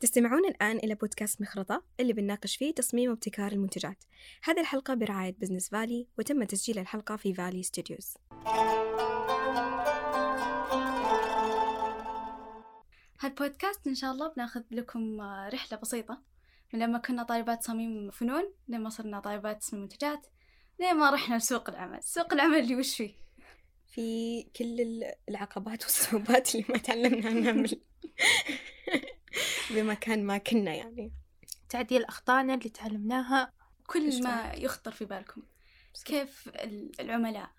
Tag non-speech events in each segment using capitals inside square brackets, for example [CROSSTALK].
تستمعون الآن إلى بودكاست مخرطة اللي بنناقش فيه تصميم وابتكار المنتجات. هذه الحلقة برعاية Business Valley وتم تسجيل الحلقة في Valley Studios هالبودكاست إن شاء الله بناخذ لكم رحلة بسيطة من لما كنا طالبات تصاميم فنون لما صرنا طالبات تصميم منتجات لين ما رحنا لسوق العمل. سوق العمل اللي وش فيه؟ في كل ال- العقبات والصعوبات اللي ما تعلمنا نعمل [LAUGHS] [LAUGHS] بمكان ما كنا يعني. تعديل أخطائنا اللي تعلمناها. كل ما يخطر في بالكم. كيف ال- العملاء؟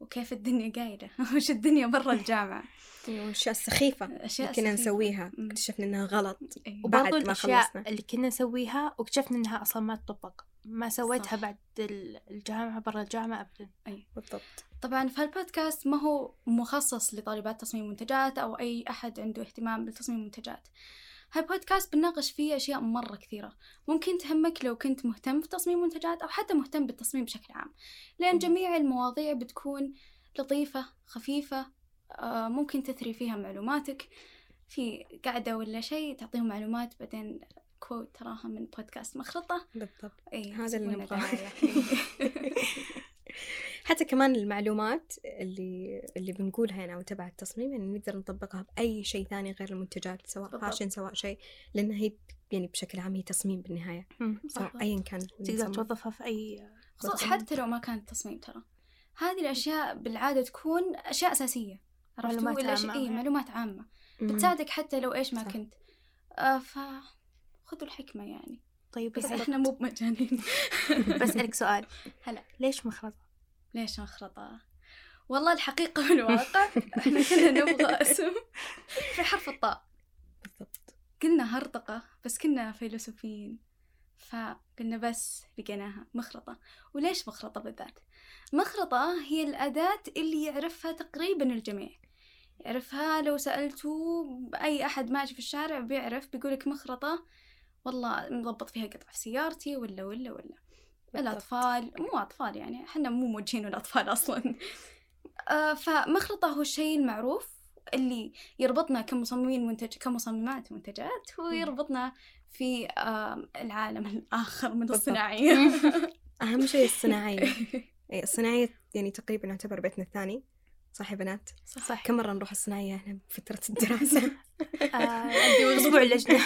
وكيف الدنيا قايدة؟ [LAUGHS] وش الدنيا برا الجامعة؟ والأشياء السخيفة أشياء اللي كنا سخيفة. نسويها. اكتشفنا إنها غلط أيوة. بعد وبرضو ما الأشياء خلصنا. اللي كنا نسويها واكتشفنا إنها أصلا ما تطبق. ما سويتها صح. بعد ال- الجامعة برا الجامعة أبدا. بالضبط. طبعا فالبودكاست ما هو مخصص لطالبات تصميم منتجات أو أي أحد عنده اهتمام بتصميم منتجات. هالبودكاست بنناقش فيه أشياء مرة كثيرة. ممكن تهمك لو كنت مهتم في تصميم منتجات أو حتى مهتم بالتصميم بشكل عام. لأن جميع المواضيع بتكون لطيفة خفيفة آه، ممكن تثري فيها معلوماتك. في قاعدة ولا شيء تعطيهم معلومات بعدين كوت تراها من بودكاست مخرطة. بالضبط. أي هذا اللي نبغاه. [LAUGHS] حتى كمان المعلومات اللي اللي بنقولها يعني أو تبع التصميم يعني نقدر نطبقها بأي شيء ثاني غير المنتجات سواء. فاشن سواء شيء لأن هي يعني بشكل عام هي تصميم بالنهاية سواء. أيا كان تقدر. توظفها في أي خصوصا. حتى لو ما كانت تصميم ترى هذه الأشياء بالعادة تكون أشياء أساسية عرفتوا معلومات عامة. إيه معلومات عامة. بتساعدك حتى لو إيش ما صح. كنت آه ف خذوا الحكمة يعني طيب بس إحنا مو بمجانين [LAUGHS] بسألك سؤال هلا ليش مخرطة؟ ليش مخرطة؟ والله الحقيقة والواقع إحنا كنا نبغى [LAUGHS] أسم في حرف الطاء. بالضبط. قلنا هرطقة بس كنا فيلسوفيين. فقلنا بس لقيناها مخرطة. وليش مخرطة بالذات؟ مخرطة هي الأداة اللي يعرفها تقريبا الجميع. يعرفها لو سألتوا أي أحد ماشي في الشارع بيعرف بيقولك مخرطة والله مضبط فيها قطع في سيارتي ولا ولا ولا. الأطفال مو أطفال يعني إحنا مو موجهين الأطفال [LAUGHS] أصلا. آه فمخرطة هو الشيء المعروف اللي يربطنا كمصممين منتج كمصممات منتجات ويربطنا في آه العالم الآخر من. الصناعية [LAUGHS] أهم شيء الصناعية. [LAUGHS] إيه، الصناعية يعني تقريبا يعتبر بيتنا الثاني. صح يا بنات؟ صح. كم مرة نروح الصناعية إحنا بفترة الدراسة؟ آه، عندي أسبوع اللجنة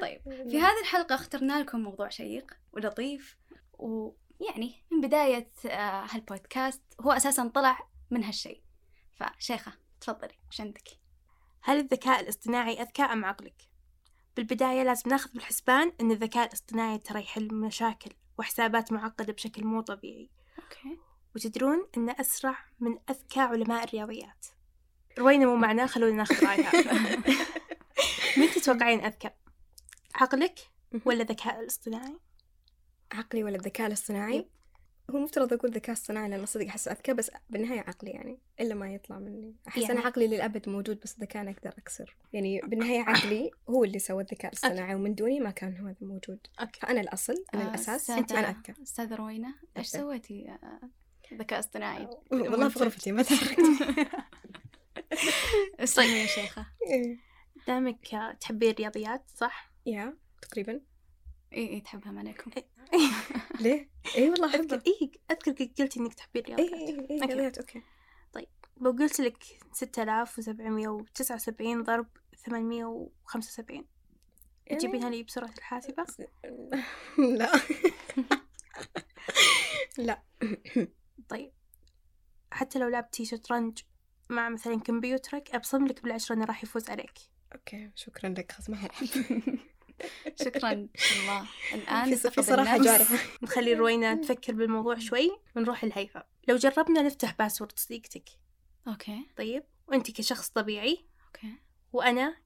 طيب في هذه الحلقة اخترنا لكم موضوع شيق ولطيف ويعني من بداية آه هالبودكاست هو أساسا طلع من هالشيء فشيخة تفضلي وش عندك؟ هل الذكاء الاصطناعي أذكى أم عقلك؟ بالبداية لازم ناخذ بالحسبان أن الذكاء الاصطناعي ترى يحل مشاكل وحسابات معقدة بشكل مو طبيعي أوكي وتدرون أنه أسرع من أذكى علماء الرياضيات روينا مو معنا خلونا ناخذ رأيها [LAUGHS] [LAUGHS] مين تتوقعين أذكى؟ عقلك ولا الذكاء الاصطناعي؟ عقلي ولا الذكاء الاصطناعي؟ هو مفترض أقول ذكاء اصطناعي لأن صدق أحس أذكى بس بالنهاية عقلي يعني إلا ما يطلع مني. أحس يعني- أنا عقلي للأبد موجود بس ذكاء أنا أقدر أكسر يعني بالنهاية عقلي هو اللي سوى الذكاء الاصطناعي ومن دوني ما كان هو هذا موجود. okay. فأنا الأصل أنا آه، الأساس أستاذة- أنت أنا أذكى. أستاذة روينة إيش okay. سويتي آه، ذكاء اصطناعي؟ والله في غرفتي ما استني يا شيخة دامك آه، تحبين الرياضيات صح؟ يا تقريبا. إي إي تحبها عليكم [LAUGHS] ليه؟ اي والله أذكر أحبها إيه أذكر قلتي إنك تحبين اي الرياضيات اي اي okay. رياضيات أوكي. لو قلت لك ستة آلاف وسبعمية وتسعة وسبعين ضرب ثمانمية وخمسة وسبعين يعني- تجيبينها لي بسرعة الحاسبة؟ [LAUGHS] لا. [LAUGHS] لا. طيب حتى لو لعبتي شطرنج مع مثلا كمبيوترك أبصم لك بالعشرة إنه راح يفوز عليك. okay شكرا لك خلاص ما [LAUGHS] شكرا الله. الآن في النفس. جارحة نخلي روينا تفكر بالموضوع شوي ونروح لهيفا لو جربنا نفتح password صديقتك. okay. طيب وأنت كشخص طبيعي. okay. وأنا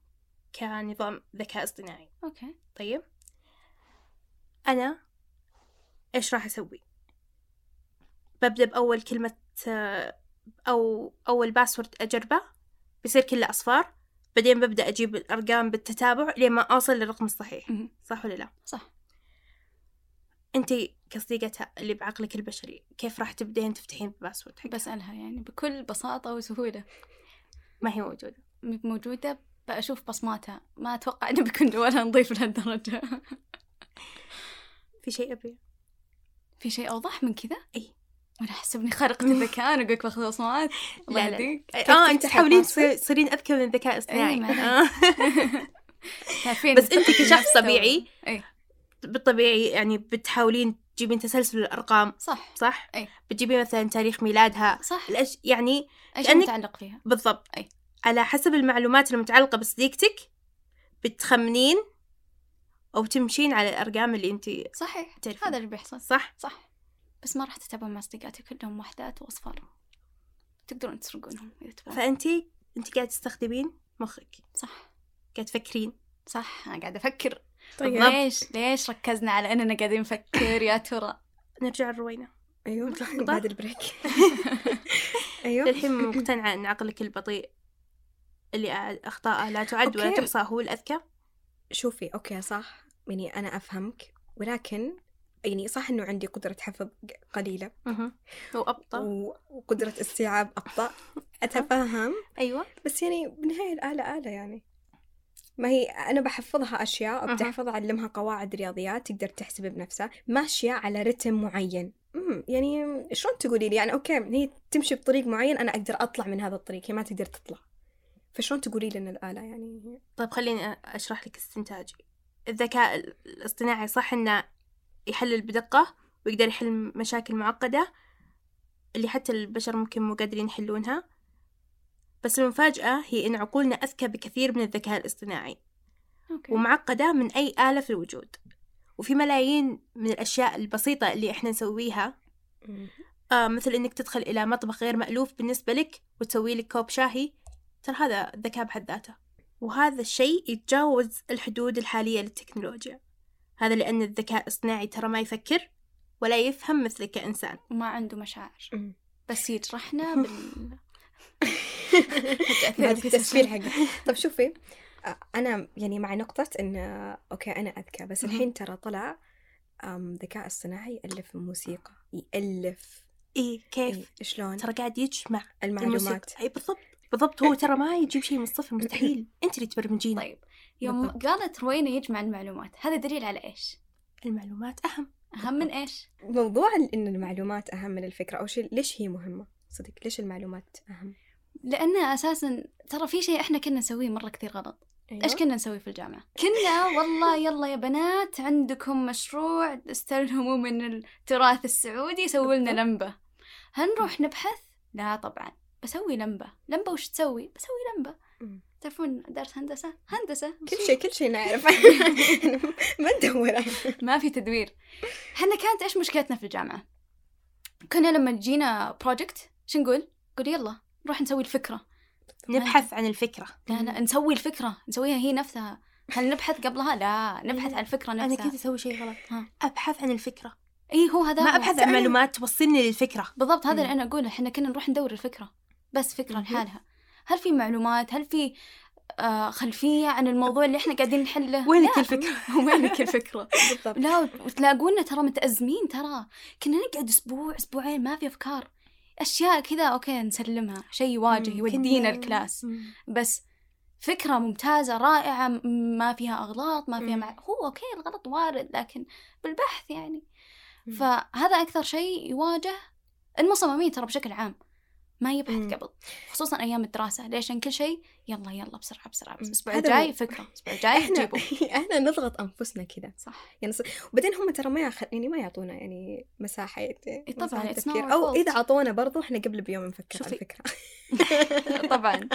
كنظام ذكاء اصطناعي. okay. طيب. أنا إيش راح أسوي؟ ببدأ بأول كلمة آه، أو أول باسورد أجربه. بيصير كله أصفار. بعدين ببدأ أجيب الأرقام بالتتابع لين ما أوصل للرقم الصحيح. صح ولا لا؟ صح أنت كصديقتها اللي بعقلك البشري كيف راح تبدين تفتحين باسورد حقها؟ بسألها يعني بكل بساطة وسهولة ما هي موجودة موجودة بأشوف بصماتها ما أتوقع إنه بيكون [LAUGHS] ولا نظيف لهالدرجة في شيء أبي في شيء أوضح من كذا؟ إي. وأنا أحسب خارقة الذكاء أنا أقولك باخذ بصمات [LAUGHS] الله لا،. يهديك آه أنت تحاولين تصيرين أذكى من الذكاء الاصطناعي. آه. [LAUGHS] تعرفين بس أنت كشخص طبيعي بالطبيعي يعني بتحاولين تجيبين تسلسل الأرقام صح صح؟ إي. بتجيبين مثلا تاريخ ميلادها صح الأش... يعني أي كأنك- متعلق فيها بالضبط أي. على حسب المعلومات المتعلقة بصديقتك بتخمنين أو تمشين على الأرقام اللي أنت صحيح تعرفين. هذا اللي بيحصل صح؟ صح بس ما راح تتابعون مع أصدقائي كلهم وحدات وأصفار تقدرون تسرقونهم إذا تبغون. فأنت أنت قاعدة تستخدمين مخك. صح. قاعدة تفكرين. صح أنا قاعدة أفكر. طيب. ليش ليش ركزنا على أننا قاعدين نفكر يا ترى؟ نرجع لروينا أيوه؟ [LAUGHS] بعد ال break. [LAUGHS] أيوه. للحين [LAUGHS] مقتنعة أن عقلك البطيء اللي أخطاءه لا تعد ولا. تحصى هو الأذكى؟ شوفي okay صح. يعني أنا أفهمك. ولكن يعني صح إنه عندي قدرة حفظ قليلة. هو أبطأ. و- وقدرة استيعاب أبطأ. [LAUGHS] أتفهم. أيوة. بس يعني بالنهاية الآلة آلة يعني. ما هي أنا بحفظها أشياء أها. بتحفظ أعلمها قواعد رياضيات تقدر تحسب بنفسها. ماشية على رتم معين. أمم، يعني شلون تقولي لي؟ يعني okay هي تمشي بطريق معين أنا أقدر أطلع من هذا الطريق هي ما تقدر تطلع. فشلون تقولي لي إن الآلة يعني طيب خليني أشرح لك استنتاجي. الذكاء الاصطناعي صح إنه يحلل بدقة ويقدر يحل مشاكل معقدة اللي حتى البشر ممكن مو قادرين يحلونها. بس المفاجأة هي إن عقولنا أذكى بكثير من الذكاء الاصطناعي. أوكي. ومعقدة من أي آلة في الوجود. وفي ملايين من الأشياء البسيطة اللي إحنا نسويها. آه مثل إنك تدخل إلى مطبخ غير مألوف بالنسبة لك وتسوي لك كوب شاهي. ترى هذا الذكاء بحد ذاته. وهذا الشيء يتجاوز الحدود الحالية للتكنولوجيا. هذا لأن الذكاء الاصطناعي ترى ما يفكر ولا يفهم مثلك كإنسان. وما عنده مشاعر. بس يجرحنا [LAUGHS] بال التسفير حقي طب شوفي أنا يعني مع نقطة إن okay أنا أذكى بس. الحين ترى طلع ذكاء اصطناعي يألف موسيقى يألف. إيه كيف؟ إيه، شلون؟ ترى قاعد يجمع المعلومات. الموسيقى. أي بالضبط. بالضبط هو ترى ما يجيب شيء من الصفر مستحيل [LAUGHS] أنت اللي تبرمجينه طيب يوم بالضبط. قالت روينا يجمع المعلومات هذا دليل على إيش؟ المعلومات أهم أهم من إيش؟ موضوع إن المعلومات أهم من الفكرة أو شيء ليش هي مهمة صدق ليش المعلومات أهم لأن أساسا ترى في شيء إحنا كنا نسويه مرة كثير غلط أيوة. إيش كنا نسوي في الجامعة؟ كنا والله يلا يا بنات عندكم مشروع استلهموا من التراث السعودي سووا لنا. لمبة هنروح نبحث؟ لا طبعا بسوي لمبة. لمبة وش تسوي؟ بسوي لمبة. مم. تعرفون درس هندسة؟ هندسة. كل شيء. كل شيء نعرف. [LAUGHS] [LAUGHS] ما ندور. ما في تدوير. إحنا كانت إيش مشكلتنا في الجامعة؟ كنا لما تجينا بروجكت شو نقول؟ نقول يلا نروح نسوي الفكرة. نبحث عن الفكرة. لا لا نسوي الفكرة. نسويها هي نفسها. هل نبحث قبلها؟ لا. نبحث عن الفكرة أنا نفسها. كنت أسوي شيء غلط. ها. أبحث عن الفكرة. اي هو هذا ما هو. أبحث عن معلومات توصلني للفكرة. بالضبط هذا. اللي أنا أقوله. إحنا كنا نروح ندور الفكرة. بس فكرة. لحالها هل في معلومات؟ هل في آه خلفية عن الموضوع اللي إحنا قاعدين نحله؟ [LAUGHS] [LAUGHS] وينك. الفكرة؟ وينك [LAUGHS] الفكرة؟ بالضبط لا وتلاقونا ترى متأزمين ترى كنا نقعد أسبوع أسبوعين ما في أفكار أشياء كذا okay نسلمها شيء يواجه مم، يودينا ال class. بس فكرة ممتازة رائعة ما فيها أغلاط ما فيها. مع... هو أوكي الغلط وارد لكن بالبحث يعني. فهذا أكثر شيء يواجه المصممين ترى بشكل عام ما. يبحث قبل خصوصا أيام الدراسة ليش كل شيء يلا يلا بسرعة بسرعة بس مم. الأسبوع هذا الجاي هو. فكرة [LAUGHS] الأسبوع الجاي إحنا جيبوا [LAUGHS] إحنا نضغط أنفسنا كذا صح يعني ص- وبعدين هم ترى ما يأخ... يعني ما يعطونا يعني مساحة طبعاً، مساحة تفكير أو. إذا أعطونا برضو إحنا قبل بيوم نفكر على. فكره [LAUGHS] طبعا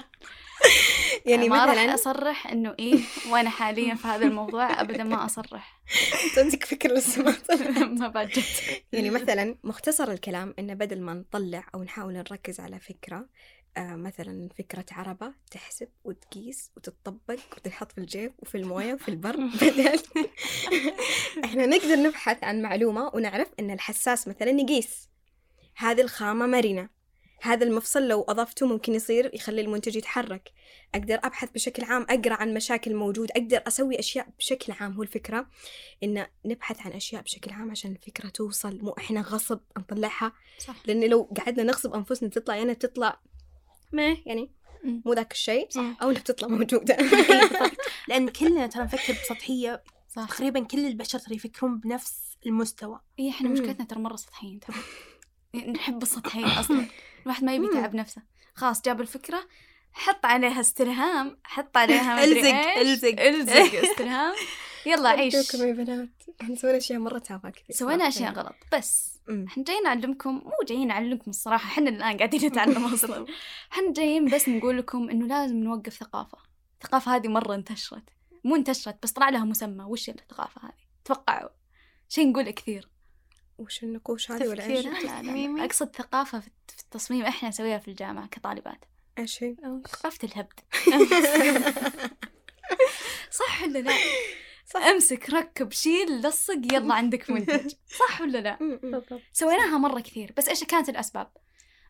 [LAUGHS] يعني ما راح مثلا أصرح إنه إيه وأنا حاليا في هذا الموضوع ابدا ما أصرح. تمسك فكره لسه ما. ما بعد جت يعني مثلا مختصر الكلام انه بدل ما نطلع أو نحاول نركز على فكرة آه مثلا فكرة عربة تحسب وتقيس وتطبق وتنحط في الجيب وفي الموية وفي البر. [LAUGHS] بدل [LAUGHS] إحنا نقدر نبحث عن معلومة ونعرف إن الحساس مثلا يقيس. هذه الخامة مرنة. هذا المفصل لو أضفته ممكن يصير يخلي المنتج يتحرك. أقدر أبحث بشكل عام أقرأ عن مشاكل موجود أقدر أسوي أشياء بشكل عام. هو الفكرة إن نبحث عن أشياء بشكل عام عشان الفكرة توصل مو إحنا غصب نطلعها. صح. لأن لو قعدنا نغصب أنفسنا تطلع يعني تطلع ما يعني. مو ذاك الشيء صح. أو اللي بتطلع موجودة. [LAUGHS] إيه. [LAUGHS] لأن كلنا ترى نفكر بسطحية. صح. تقريبا كل البشر ترى يفكرون بنفس المستوى. إيه إحنا مم. مشكلتنا ترى مرة سطحيين ترى. نحب السطحية [COUGHS] أصلا. الواحد ما يبي. يتعب نفسه. خلاص جاب الفكرة حط عليها استلهام حط عليها [LAUGHS] الزق-. الزق. [LAUGHS] الزق استلهام يلا عيش. أرجوكم يا بنات. إحنا سوينا أشياء مرة تافهه كثير سوينا أشياء غلط. بس. إحنا جايين نعلمكم مو جايين نعلمكم الصراحة إحنا الآن قاعدين نتعلم [LAUGHS] أصلا. إحنا جايين بس نقول لكم إنه لازم نوقف ثقافة. الثقافة هذه مرة انتشرت. مو انتشرت بس طلع لها مسمى. وش الثقافة هذه؟ توقعوا. شيء نقوله كثير. وش النقوش هذه ولا إيش؟ لا لا. أقصد ثقافة في في التصميم إحنا نسويها في الجامعة كطالبات إيش هي؟ ثقافة الهبد [LAUGHS] صح ولا لا؟ صح. أمسك ركب شيل لصق يلا عندك منتج صح ولا لا؟ [LAUGHS] سويناها مرة كثير بس إيش كانت الأسباب؟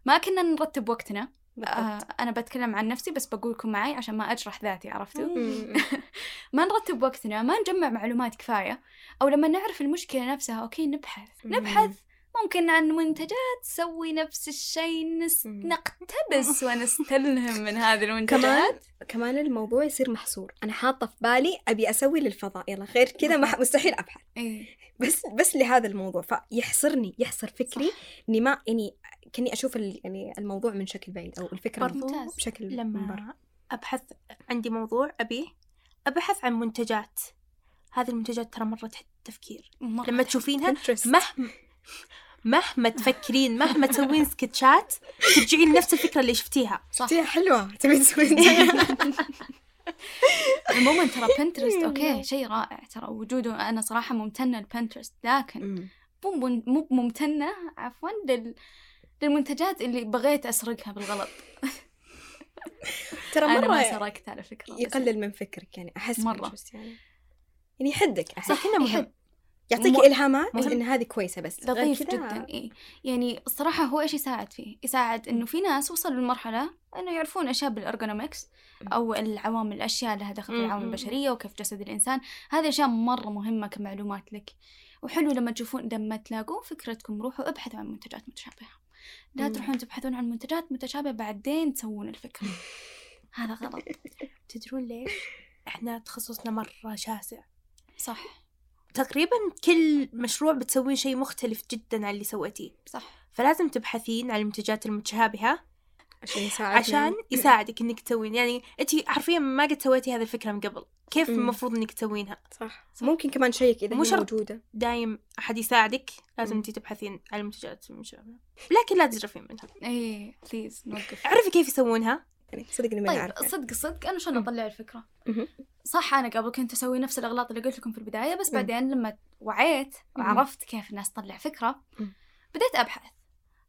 ما كنا نرتب وقتنا آه أنا بتكلم عن نفسي بس بقولكم معي عشان ما أجرح ذاتي عرفتوا؟ [LAUGHS] ما نرتب وقتنا ما نجمع معلومات كفاية. أو لما نعرف المشكلة نفسها أوكي نبحث. نبحث. ممكن عن منتجات تسوي نفس الشيء نس... نقتبس [LAUGHS] ونستلهم من هذه المنتجات. كمان كمان الموضوع يصير محصور. أنا حاطة في بالي أبي أسوي للفضاء. يلا غير كذا ما ح- مستحيل أبحث. إيه. بس بس لهذا الموضوع. فيحصرني يحصر فكري إني ما يعني كأني أشوف ال- يعني الموضوع من شكل بعيد أو الفكرة برضو ممتاز. بشكل من برا لما أبحث عندي موضوع ابيه أبحث عن منتجات هذه المنتجات ترى مرة تحت التفكير مرة لما تشوفينها. مهما مهما تفكرين مهما تسوين سكتشات ترجعين لنفس الفكرة اللي شفتيها صح حلوة تبي تسوي زيها. [LAUGHS] عموما ترى [LAUGHS] Pinterest okay شيء رائع ترى وجوده أنا صراحة ممتنة ل Pinterest لكن. مو من- مو ممتنه عفوا لل... للمنتجات اللي بغيت أسرقها بالغلط. ترى [LAUGHS] أنا ما مرة سرقت على فكرة بس يقلل من فكرك يعني أحس مرة. يعني يعني يحدك. أحس صح كنا مهم. يعطيك م- إلهامات مهم. إن هذه كويسة بس. لطيف جدا إي. يعني الصراحة هو إيش يساعد فيه؟ يساعد إنه في ناس وصلوا لمرحلة إنه يعرفون اشياء بالارجونومكس أو العوامل الأشياء لها دخل في. العوامل البشرية وكيف جسد الإنسان. هذه أشياء مرة مهمة كمعلومات لك. وحلو لما تشوفون لما تلاقون فكرتكم روحوا ابحثوا عن منتجات متشابهة. لا. تروحون تبحثون عن منتجات متشابهة بعدين تسوون الفكرة. [LAUGHS] هذا غلط. تدرون ليش؟ إحنا تخصصنا مرة شاسع. صح. تقريبا كل مشروع بتسوين شيء مختلف جدا عن اللي سويتيه. صح. فلازم تبحثين عن المنتجات المتشابهة. عشان يساعدنا عشان يساعدك إنك تسوين يعني أنت حرفيا ما قد سويتي هذه الفكرة من قبل كيف. المفروض إنك تسوينها صح ممكن كمان شيك إذا مو شرط. موجودة دايم أحد يساعدك لازم. أنت تبحثين عن المنتجات لكن لا تجرفين منها إيه بليز نوقف اعرفي كيف يسوونها يعني صدقني ما طيب اعرف يعني. صدق صدق أنا شلون. أطلع الفكرة. صح أنا قبل كنت أسوي نفس الأغلاط اللي قلت لكم في البداية بس. بعدين لما وعيت. وعرفت كيف الناس تطلع فكرة. بديت أبحث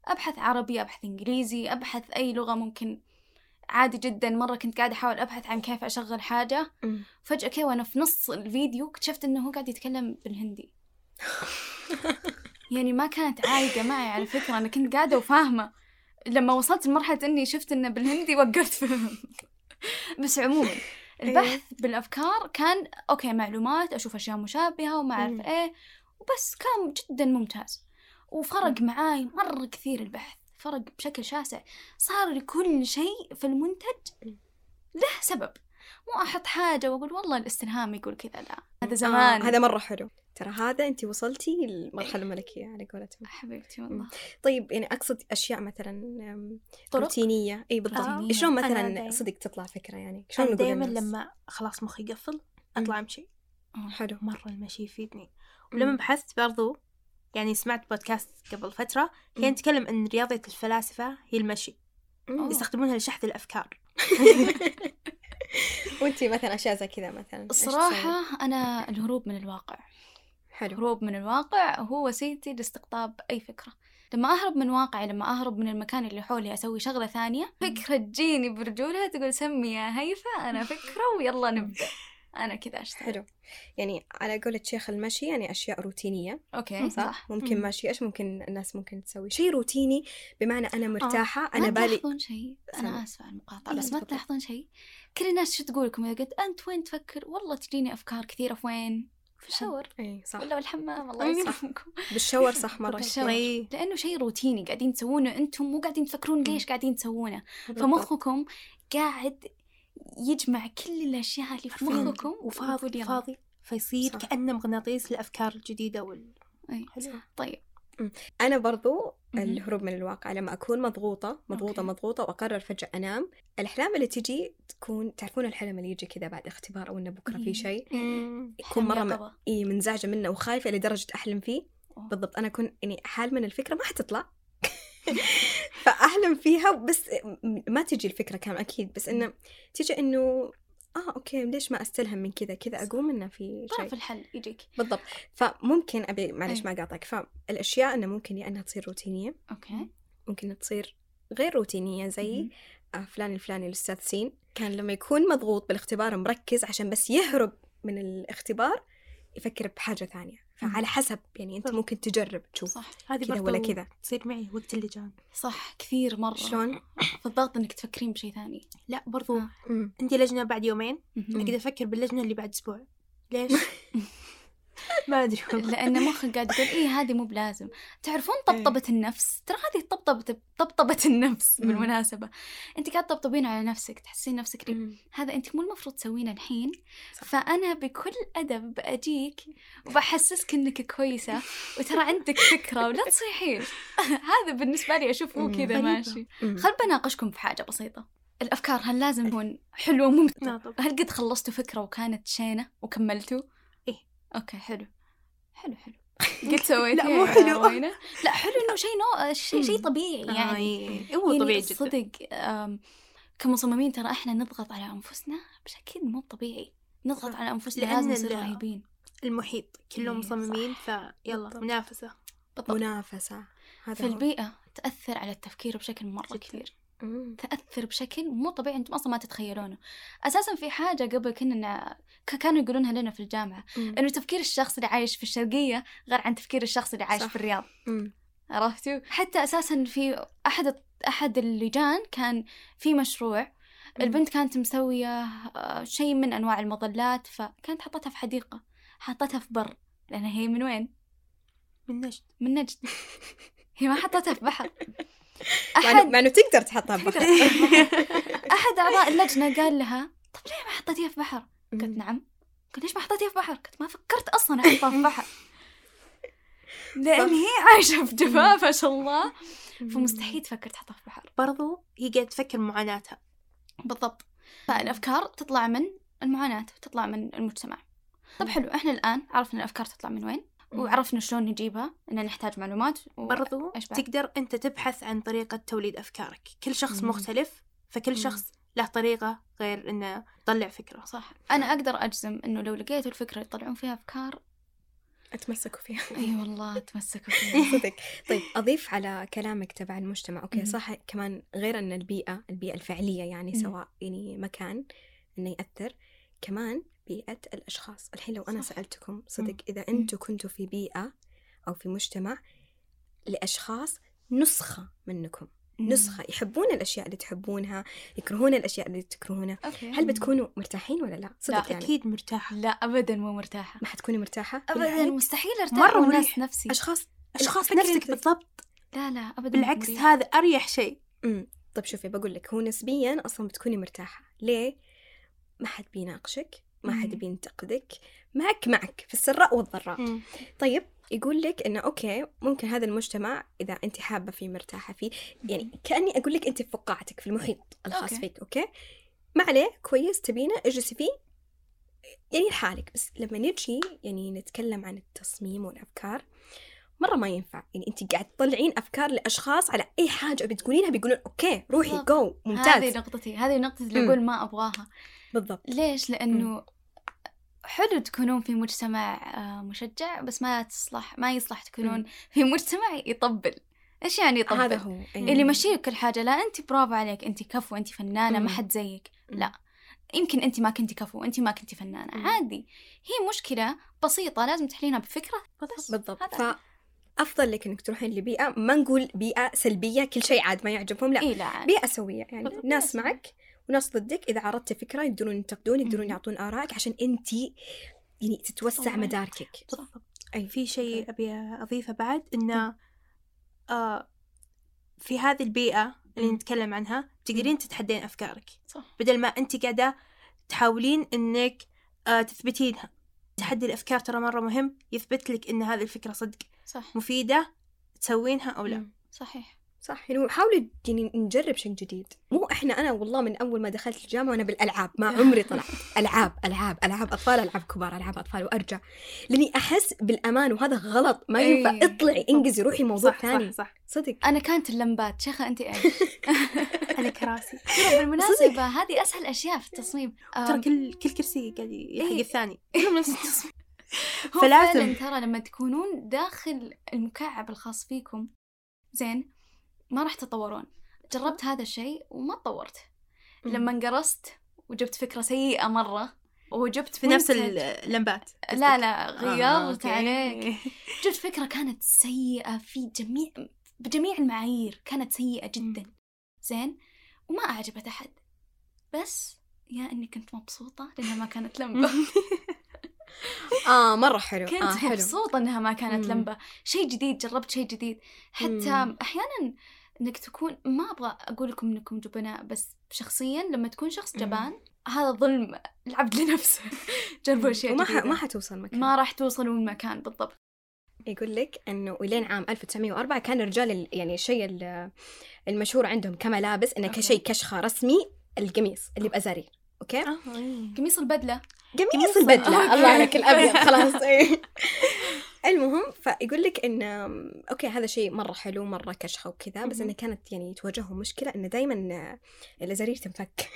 أبحث عربي أبحث إنجليزي أبحث أي لغة ممكن. عادي جدا مرة كنت قاعدة أحاول أبحث عن كيف أشغل حاجة. فجأة كذا وأنا في نص الفيديو اكتشفت إنه هو قاعد يتكلم بالهندي. [LAUGHS] يعني ما كانت عايقة معي على فكرة. أنا كنت قاعدة وفاهمة. لما وصلت لمرحلة إني شفت إنه بالهندي وقفت فهم [LAUGHS] بس عموما البحث بالأفكار كان أوكي معلومات أشوف أشياء مشابهة وما أعرف. إيه. وبس كان جدا ممتاز. وفرق معاي مرة كثير البحث فرق بشكل شاسع. صار لكل شيء في المنتج. له سبب. مو أحط حاجة وأقول والله الاستلهام يقول كذا لا. هذا آه زمان. هذا مرة حلو. ترى هذا انت وصلتي للمرحلة الملكية على قولتهم. حبيبتي والله. طيب يعني أقصد أشياء مثلا طرق؟ روتينية. إي بالضبط. آه. شلون مثلا صدق تطلع فكرة يعني؟ شلون دائما؟ لما خلاص مخي يقفل أطلع أمشي. آه. حلو. مرة المشي يفيدني. ولما بحثت برضو يعني سمعت بودكاست قبل فترة كان. يتكلم أن رياضة الفلاسفة هي المشي. مم. يستخدمونها لشحذ الأفكار. [LAUGHS] وانتي مثلا أشياء زي كذا مثلا؟ الصراحة أنا الهروب من الواقع. حلو. الهروب من الواقع هو وسيلتي لاستقطاب أي فكرة. لما أهرب من واقعي لما أهرب من المكان اللي حولي أسوي شغلة ثانية فكرة تجيني برجولها تقول سمي يا هيفا أنا فكرة ويلا نبدأ. أنا كذا أشتغل. حلو. يعني على قولة شيخ المشي يعني أشياء روتينية. okay صح؟ صح. ممكن مم. ماشي. إيش ممكن الناس ممكن تسوي؟ شيء روتيني بمعنى أنا مرتاحة أنا ما بالي تلاحظون شيء. أنا آسفة على المقاطعة لا، بس ما. تلاحظون شيء؟ كل الناس شو تقول لكم إذا قلت أنت وين تفكر؟ والله تجيني أفكار كثيرة. في وين؟ في ال shower. اي صح. ولا بالحمام. [LAUGHS] الله. يسلمكم. بال shower صح [LAUGHS] مرة. بال shower. أي لأنه شيء روتيني قاعدين تسوونه أنتم مو قاعدين تفكرون ليش قاعدين تسوونه. فمخكم قاعد يجمع كل الأشياء اللي في. مخكم وفاضي. فاضي فيصير صح. كأنه مغناطيس للأفكار الجديدة وال أي. حلو. طيب أنا برضو. الهروب من الواقع لما أكون مضغوطة مضغوطة أوكي. مضغوطة وأقرر فجأة أنام الأحلام اللي تجي تكون تعرفون الحلم اللي يجي كذا بعد اختبار أو إنه بكرة إيه. في شيء يكون حلم مرة م... إيه منزعجة منه وخايفة لدرجة أحلم فيه أوه. بالضبط أنا أكون يعني حال من الفكرة ما حتطلع [LAUGHS] فاحلم فيها. بس ما تجي الفكرة كامله أكيد. بس إنه تجي إنه آه okay ليش ما أستلهم من كذا؟ كذا أقوم إنه في شيء. الحل يجيك. بالضبط. فممكن أبي معلش أي. ما أقاطعك. فالأشياء إنه ممكن يا إنها تصير روتينية. okay. ممكن تصير غير روتينية زي. آه، فلان الفلاني الأستاذ سين. كان لما يكون مضغوط بالاختبار مركز عشان بس يهرب من الاختبار يفكر بحاجة ثانية. فعلى حسب يعني أنت صح. ممكن تجرب تشوف صح هذه كذا برضو ولا كذا تصير معي وقت اللجان صح كثير مرة شلون؟ [COUGHS] في الضغط إنك تفكرين بشيء ثاني لا برضو آه. عندي لجنة بعد يومين مهم. أقدر أفكر باللجنة اللي بعد أسبوع ليش؟ [LAUGHS] [LAUGHS] ما والله. لأن مخك قاعد يقول إيه هذه مو بلازم تعرفون طبطبة النفس ترى هذه طبطبة طبطبة النفس مم. بالمناسبة أنت قاعد تطبطبين على نفسك تحسين نفسك ريب. مم. هذا أنت مو المفروض تسوينه الحين صح. فأنا بكل أدب بأجيك وبحسسك إنك كويسة وترى عندك فكرة ولا تصيحين [LAUGHS] هذا بالنسبة لي مم. كذا. ماشي. خل بناقشكم في حاجة بسيطة الأفكار هل لازم تكون حلوة وممتعة؟ لا طبعا هل قد خلصتوا فكرة وكانت شينة وكملتوا؟ okay حلو حلو حلو [LAUGHS] قد سويتي لا، مو حلو. روينة؟ [LAUGHS] لا حلو إنه شيء نوع شيء شيء طبيعي يعني يعني هو يعني طبيعي جدا صدق كمصممين ترى إحنا نضغط على أنفسنا بشكل مو طبيعي نضغط صح. على أنفسنا لازم نصير رهيبين المحيط كلهم إيه، مصممين فيلا. منافسة بالضبط منافسة هذا هو. البيئة تأثر على التفكير بشكل مرة جداً. كثير مم. تأثر بشكل مو طبيعي أنتم أصلا ما تتخيلونه أساسا في حاجة قبل كنا كانوا يقولونها لنا في الجامعة مم. إنه تفكير الشخص اللي عايش في الشرقية غير عن تفكير الشخص اللي عايش صح. في الرياض مم. عرفتوا حتى أساسا في أحد أحد اللجان كان في مشروع البنت كانت مسوية آه، شيء من أنواع المظلات فكانت حطتها في حديقة حطتها في بر لانها هي من وين من نجد من نجد [LAUGHS] هي ما حطتها في بحر مع إنه- احد مع انه تقدر تحطها. ببحر أحد أعضاء اللجنة قال لها طب ليه ما حطيتيها في بحر؟ قلت مم. نعم. قلت ليش ما حطيتيها في بحر؟ قلت ما فكرت أصلا أحطها في بحر. [LAUGHS] لأن هي عايشة في جفاف ما شاء الله. فمستحيل تفكر تحطها في بحر. برضو هي قاعدة تفكر معاناتها. بالضبط. فالأفكار تطلع من المعاناة وتطلع من المجتمع. طب حلو إحنا الآن عرفنا الأفكار تطلع من وين. وعرفنا شلون نجيبها ان نحتاج معلومات و... برضو بعد؟ تقدر أنت تبحث عن طريقة توليد أفكارك كل شخص مم. مختلف فكل مم. شخص له طريقة غير إنه يطلع فكرة صح أنا أقدر أجزم إنه لو لقيتوا الفكرة يطلعون فيها أفكار أتمسكوا فيها [LAUGHS] أي والله تمسكوا [LAUGHS] فيها صدق طيب [LAUGHS] أضيف على كلامك تبع المجتمع okay مهم. صح كمان غير أن البيئة البيئة الفعلية يعني. سواء يعني مكان إنه يأثر كمان بيئة الأشخاص. الحين لو أنا صح. سألتكم صدق. إذا أنتوا كنتوا في بيئة أو في مجتمع لأشخاص نسخة منكم. نسخة. يحبون الأشياء اللي تحبونها يكرهون الأشياء اللي تكرهونها. okay. هل بتكونوا مرتاحين ولا لا؟ صدق لا، يعني. أكيد مرتاحة. لا ابدا مو مرتاحة. ما حتكوني مرتاحة؟ بالعكس. مستحيل أرتاح. مرة مريح. نفسي. أشخاص أشخاص نفسك. بالضبط. لا لا ابدا مو بالعكس مريح. هذا أريح شيء. امم طيب شوفي بقول لك هو نسبيا أصلا بتكوني مرتاحة. ليه؟ ما حد بيناقشك. ما حد. بينتقدك معك معك في السراء والضراء. طيب يقول لك إنه okay ممكن هذا المجتمع إذا انت حابة فيه مرتاحة فيه يعني كأني أقول لك انت في فقاعتك في المحيط الخاص okay. فيك okay ما عليه كويس تبينه اجلسي فيه يعني لحالك بس لما نجي يعني نتكلم عن التصميم والأفكار مرة ما ينفع يعني انت قاعد تطلعين أفكار لأشخاص على أي حاجة بتقولينها بيقولون okay روحي. go هذه ممتاز نقطتي هذه نقطتي اللي. أقول ما أبغاها بالضبط ليش لأنه حلو تكونون في مجتمع آه، مشجع بس ما تصلح ما يصلح تكونون. في مجتمع يطبل إيش يعني يطبل هذا هو أي. اللي يمشيك كل حاجة لا أنت برافو عليك أنت كفو أنت فنانة مم. ما حد زيك. لا يمكن أنت ما كنتي كفو أنت ما كنتي فنانة مم. عادي هي مشكلة بسيطة لازم تحلينها بفكرة بس بالضبط هذا فأفضل لك إنك تروحين لبيئة ما نقول بيئة سلبية كل شيء عاد ما يعجبهم لا إيه لا. بيئة سوية يعني ناس. معك وناس ضدك إذا عرضت فكرة يقدرون ينتقدون يقدرون. يعطون آرائك عشان أنت يعني تتوسع طبعاً. مداركك. بالضبط أي في شيء أبي أضيفه بعد إنه آه في هذه البيئة اللي. نتكلم عنها تقدرين تتحدين أفكارك. صح. بدل ما أنت قاعدة تحاولين إنك آه تثبتينها. تحدي الأفكار ترى مرة مهم يثبت لك إن هذه الفكرة صدق صح. مفيدة تسوينها أو لا. صحيح. صح؟ يعني حاولوا يعني نجرب شيء جديد. مو إحنا أنا والله من أول ما دخلت الجامعة وأنا بالألعاب ما [LAUGHS] عمري طلعت. ألعاب ألعاب ألعاب أطفال ألعاب كبار ألعاب أطفال وأرجع. لأني أحس بالأمان وهذا غلط. ما إيه. ينفع. اطلعي انجزي روحي موضوع صح ثاني. صح. صح صدق. أنا كانت اللمبات. شيخة أنت إيش؟ [LAUGHS] [LAUGHS] أنا كراسي. ترى بالمناسبة هذه أسهل أشياء في التصميم. ترى كل كل كرسي قاعد يحق إيه. الثاني. كلهم نفس التصميم. فلازم- فعلا ترى لما تكونون داخل المكعب الخاص فيكم زين ما راح تتطورون. جربت هذا الشيء وما تطورت. لما انقرصت وجبت فكرة سيئة مرة وجبت في نفس اللمبات. لا لا آه، غيرت أوكي. عليك. [LAUGHS] جبت فكرة كانت سيئة في جميع بجميع المعايير. كانت سيئة جدا. زين؟ وما أعجبت أحد. بس يا إني كنت مبسوطة لأنها ما كانت لمبة. [LAUGHS] آه مرة حلو. كنت آه حلو. مبسوطة إنها ما كانت مم. لمبة. شيء جديد جربت شيء جديد. حتى مم. أحيانا إنك تكون ما أبغى أقول لكم إنكم جبناء بس شخصيا لما تكون شخص مم. جبان هذا ظلم العبد [LAUGHS] لنفسه. جربوا وما ح... جديدة. ما حتوصل مكان. ما راح توصلوا المكان بالضبط. يقول لك إنه إلين عام 1904 كان الرجال ال- يعني الشيء ال- المشهور عندهم كملابس إنه. كشيء كشخة رسمي القميص اللي بازارير okay؟ آه، إيه. قميص البدلة. قميص قميص البدله. الله عليك الأبيض [LAUGHS] خلاص إيه. المهم فيقول لك إن okay هذا شيء مرة حلو مرة كشخه وكذا بس. إنه كانت يعني تواجههم مشكلة إنه دائما الازارير تنفك.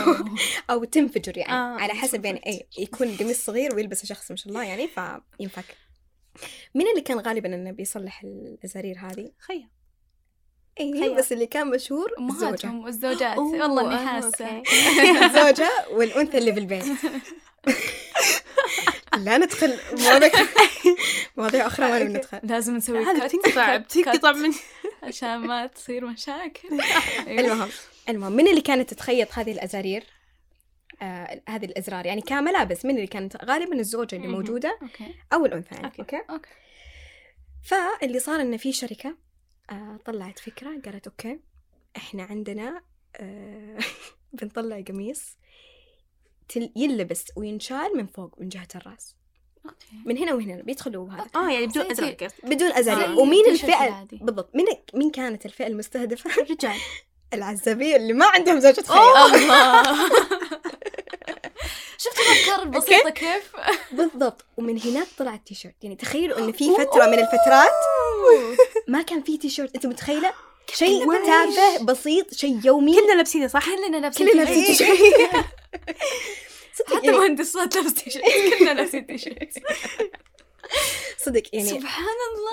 [LAUGHS] أو تنفجر يعني آه، على حسب يعني. اي يكون القميص صغير ويلبسه شخص ما شاء الله يعني فينفك مين اللي كان غالبا إنه بيصلح الازارير هذه؟ خير اي. بس اللي كان مشهور أمهاتهم والزوجات والله إني حاسة أوكي. [LAUGHS] الزوجة والأنثى اللي بالبيت [LAUGHS] لا ندخل مواضيع [LAUGHS] مواضيع أخرى ما ندخل. لازم نسوي هذا كت- بتنقطع من عشان ما تصير مشاكل. [LAUGHS] أيوة. المهم المهم من اللي كانت تتخيط هذه الأزارير؟ آه هذه الأزرار يعني كملابس من اللي كانت؟ غالبا الزوجة اللي okay. أو الأنثى يعني. okay. okay؟ فاللي صار إن في شركة آه طلعت فكرة قالت okay إحنا عندنا آه بنطلع قميص يلبس وينشال من فوق من جهة الرأس. okay. من هنا وهنا بيدخلوا هذا آه يعني بدون أزرة. بدون أزارير زي ومين العادي. بالضبط؟ مين مين كانت الفئة المستهدفة؟ [LAUGHS] رجال. العزابية اللي ما عندهم زوجة خير الله [LAUGHS] [LAUGHS] شفتوا الافكار البسيطه كيف؟ بالضبط. ومن هناك طلع التيشيرت. يعني تخيلوا انه في فترة من الفترات ما كان في تيشيرت. انت متخيلة؟ شيء؟ تافه بسيط شيء يومي. كلنا لابسينه صح؟ كلنا لابسين كلنا لابسين تيشيرت. صدق حتى يعني مهندسات لابس تيشيرت كلنا لابسين تيشيرت [LAUGHS] صدق يعني سبحان.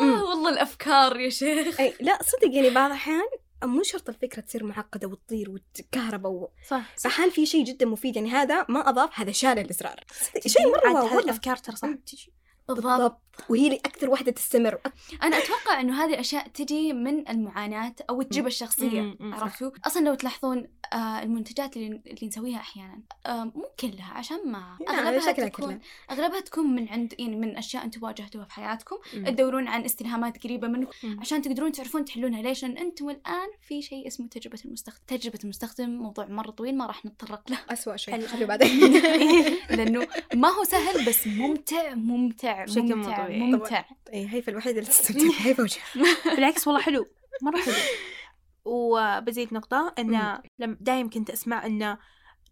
الله والله الأفكار يا شيخ. أي لا صدق يعني بعض الأحيان مو شرط الفكرة تصير معقدة وتطير وتكهرب و... صح فأحيان في شيء جدا مفيد يعني هذا ما أضاف هذا شال الأزرار. صدق شيء واو هذه. الافكار ترى صح. تجي بالضبط وهي اللي أكثر واحدة تستمر أنا أتوقع إنه هذه الاشياء تجي من المعاناة أو التجربة الشخصية. عرفتوا أصلا لو تلاحظون آه المنتجات اللي, اللي نسويها أحيانا آه مو كلها عشان ما أغلبها تكون كلها. أغلبها تكون من عند يعني من أشياء أنتم واجهتوها في حياتكم مم. تدورون عن استلهامات قريبة منكم. عشان تقدرون تعرفون تحلونها ليش لأن أنتم الآن في شيء اسمه تجربة المستخدم تجربة المستخدم موضوع مرة طويل ما راح نتطرق له أسوأ شيء. خليه بعدين [LAUGHS] لأنه ما هو سهل بس ممتع ممتع بشكل مو ممتع طبيعي. ممتع. إيه هيفا الوحيدة اللي تستمتع هيفا وجهها بالعكس والله حلو مرة حلو. [LAUGHS] وبزيد نقطة إنه لما دايم كنت أسمع إنه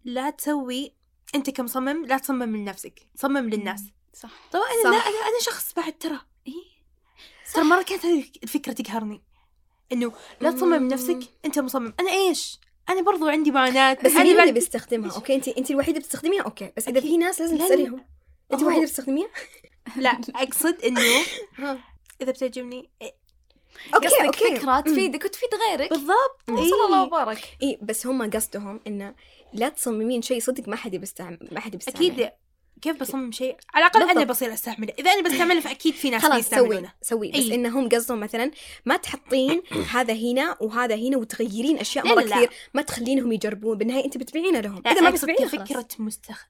لا تسوي أنت كمصمم لا تصمم لنفسك صمم للناس. صح. طبعا أنا صح. أنا شخص بعد ترى. إيه؟ ترى مرة كانت هذه الفكرة تقهرني. إنه لا تصمم لنفسك أنت مصمم. أنا إيش؟ أنا برضو عندي معاناة. بس هي اللي بعد بيستخدمها. okay أنت أنت الوحيدة بتستخدميها؟ okay بس إذا في ناس لازم لا، لا. تساليهم أنت. الوحيدة بتستخدميها؟ لا أقصد إنه [LAUGHS] ها. إذا بتعجبني. إيه، okay قصدك okay. فكرة تفيدك وتفيد غيرك. بالضبط. مم. صلى الله إيه. وبارك. اي بس هم قصدهم انه لا تصممين شيء صدق ما حد بيستعمل ما حد بيستعمله أكيد. كيف بصمم شيء؟ على الأقل أنا بالضبط. بصير أستعمله. إذا أنا بستعمله فأكيد في ناس خلاص سوي سوي. بس إي. إنهم قصدهم مثلا ما تحطين [COUGHS] هذا هنا وهذا هنا وتغيرين أشياء مرة. كثير ما تخلينهم يجربون. بالنهاية أنت بتبيعينها لهم. إذا ما أقصد بتبيعينها خلاص. كفكرة مستخ...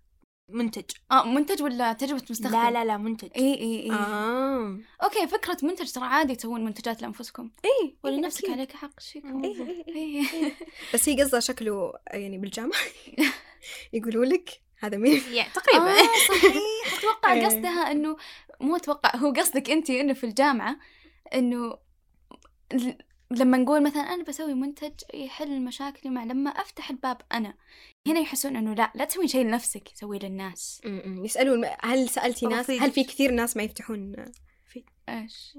منتج. آه منتج ولا تجربة مستخدم؟ لا لا لا منتج. اي اي اي آه. okay فكرة منتج ترى عادي تسوون منتجات لأنفسكم. اي ولا إي، نفسك أكيد. عليك حق شيكم إيه، إيه، إيه. [LAUGHS] بس هي قصدها شكله يعني بالجامعة. [LAUGHS] يقولوا لك هذا مين؟ [LAUGHS] يعني تقريبا. آه صحيح. أتوقع إيه. قصدها إنه مو أتوقع هو قصدك أنت إنه في الجامعة إنه لما نقول مثلا أنا بسوي منتج يحل مشاكلي مع لما أفتح الباب أنا هنا يحسون إنه لا لا تسوي شيء لنفسك سويه للناس. م- م. يسألون هل سألتي ناس. هل في كثير ناس ما يفتحون؟ إيش؟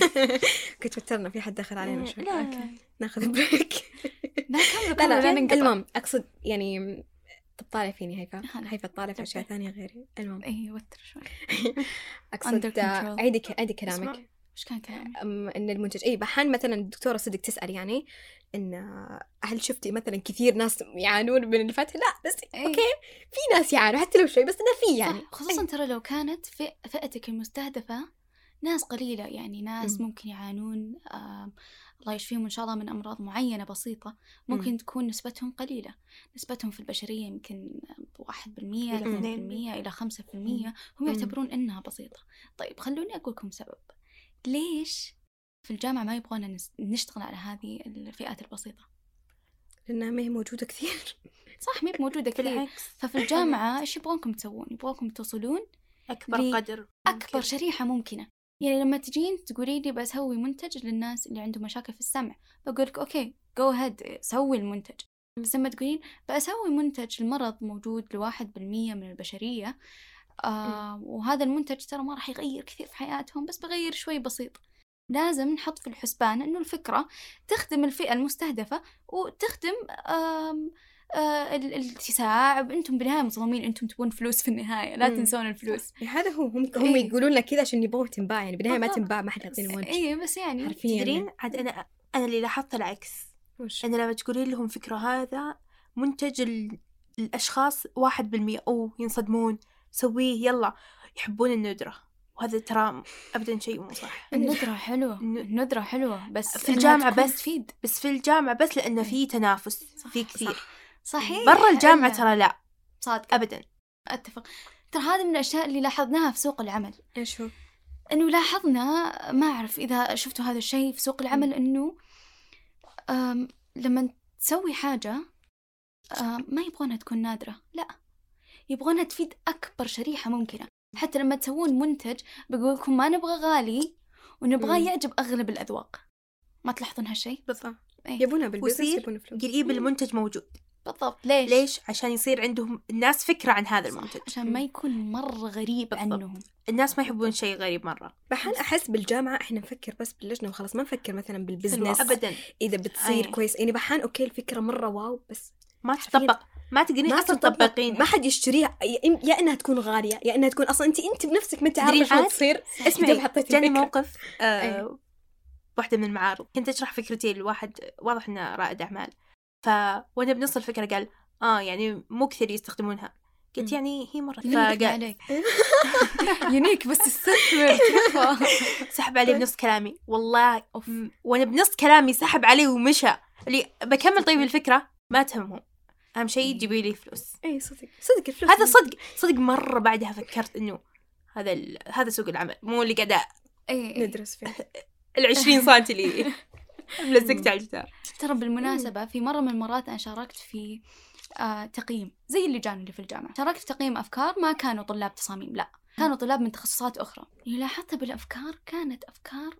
[LAUGHS] كنت توترنا في حد دخل علينا شوي. لا. okay. ناخذ break [LAUGHS] لا لا لا المهم أقصد يعني طب طالع فيني هيفا. هيفا طالع في أشياء طب. ثانية غيري. المهم. اي وتر شوي. [LAUGHS] أقصد. عيدي عيدي كلامك. إيش كان كلامي؟ إن المنتج اي بحان مثلا الدكتوره صدق تسأل يعني إن هل شفتي مثلا كثير ناس يعانون من الفتح لا بس إيه. okay في ناس يعانوا حتى لو شوي بس إنه في يعني صح خصوصا ترى لو كانت فئتك المستهدفة ناس قليلة يعني ناس مم. ممكن يعانون آم، الله يشفيهم إن شاء الله من أمراض معينة بسيطة ممكن تكون نسبتهم قليلة نسبتهم في البشرية يمكن واحد بالمية إلى إلى اثنين اثنين. بالمية إلى خمسة بالمية هم مم. يعتبرون إنها بسيطة طيب خلوني أقول لكم سبب ليش في الجامعة ما يبغونا نس- نشتغل على هذه الفئات البسيطة؟ لأنها ما هي موجودة كثير. [LAUGHS] صح مي موجودة كثير. بالعكس. ففي الجامعة إيش يبغونكم تسوون؟ يبغونكم توصلون أكبر لي- قدر أكبر ممكن. شريحة ممكنة. يعني لما تجين تقولي لي بسوي منتج للناس اللي عندهم مشاكل في السمع بقول لك okay go ahead سوي المنتج. بس لما تقولين بسوي منتج لمرض موجود لواحد بالمية من البشرية آه وهذا المنتج ترى ما راح يغير كثير في حياتهم بس بغير شوي بسيط. لازم نحط في الحسبان إنه الفكرة تخدم الفئة المستهدفة وتخدم آم آه ال- الاتساع. أنتم بالنهاية مظلومين أنتم تبون فلوس في النهاية لا مم. تنسون الفلوس. يعني هذا هو هم هم إيه. يقولون لك كذا عشان يبغوا تنباع. يعني بالنهاية ما. تنباع ما حد يعطينا وجه اي بس يعني حرفيا. تدرين عاد أنا أنا اللي لاحظت العكس. وش؟ أنا لما تقولين لهم فكرة هذا منتج ال... الأشخاص واحد بالمية أوه ينصدمون. سويه يلا يحبون الندرة. وهذا ترى أبدا شيء مو صح. [LAUGHS] الندرة حلوة. الن- الندرة حلوة. بس في الجامعة بس تفيد بس في الجامعة بس لأنه إيه. في تنافس في كثير. صح. صحيح برا الجامعة إلا- ترى لا. صادقة أبدا. أتفق. ترى هذا من الأشياء اللي لاحظناها في سوق العمل. إيش هو؟ إنه لاحظنا ما أعرف إذا شفتوا هذا الشيء في سوق العمل إنه لما تسوي حاجة ما يبغونها تكون نادرة. لا. يبغونها تفيد أكبر شريحة ممكنة. حتى لما تسوون منتج بقول لكم ما نبغى غالي ونبغاه. يعجب أغلب الأذواق. ما تلاحظون هالشيء؟ بالضبط. إيه. يبونها بالبزنس يبون فلوس. قريب. المنتج موجود. بالضبط. ليش؟ ليش؟ عشان يصير عندهم الناس فكرة عن هذا صح، المنتج. عشان ما يكون مرة غريب بالضبط. عنهم. الناس ما يحبون شيء غريب مرة. بحال أحس بالجامعة إحنا نفكر بس باللجنة وخلاص؟ ما نفكر مثلا بال business. أبدا. إذا بتصير أي. كويس. يعني بحان okay الفكرة مرة wow بس ما تطبق. ما تقدرين تطبق تطبقين ما حد يشتريها. يا إنها تكون غالية يا إنها تكون أصلا انت انت بنفسك ما انت عارفه تدرين شلون عاد؟ تصير اسمعي جاني. موقف. آه واحدة من المعارض. كنت أشرح فكرتي لواحد واضح إنه رائد أعمال. ف وأنا بنص الفكرة قال آه يعني مو كثير يستخدمونها. قلت. يعني هي مرة unique فقال عليك. [LAUGHS] [LAUGHS] unique بس استثمر. سحب علي بنص كلامي. والله وأنا بنص كلامي سحب علي ومشى. اللي بكمل طيب [LAUGHS] الفكرة ما تهمهم. أهم شيء. تجيبي لي فلوس. إي صدق. صدق الفلوس هذا صدق. صدق مرة بعدها فكرت إنه هذا ال... هذا سوق العمل مو اللي قاعدة إي ندرس فيه. ال 20 سم اللي ملزقت على الجدار ترى بالمناسبة في مرة من المرات أنا شاركت في آه تقييم زي اللي جانوا اللي في الجامعة. شاركت في تقييم أفكار ما كانوا طلاب تصاميم لا. كانوا طلاب من تخصصات أخرى. اللي لاحظته بالأفكار كانت أفكار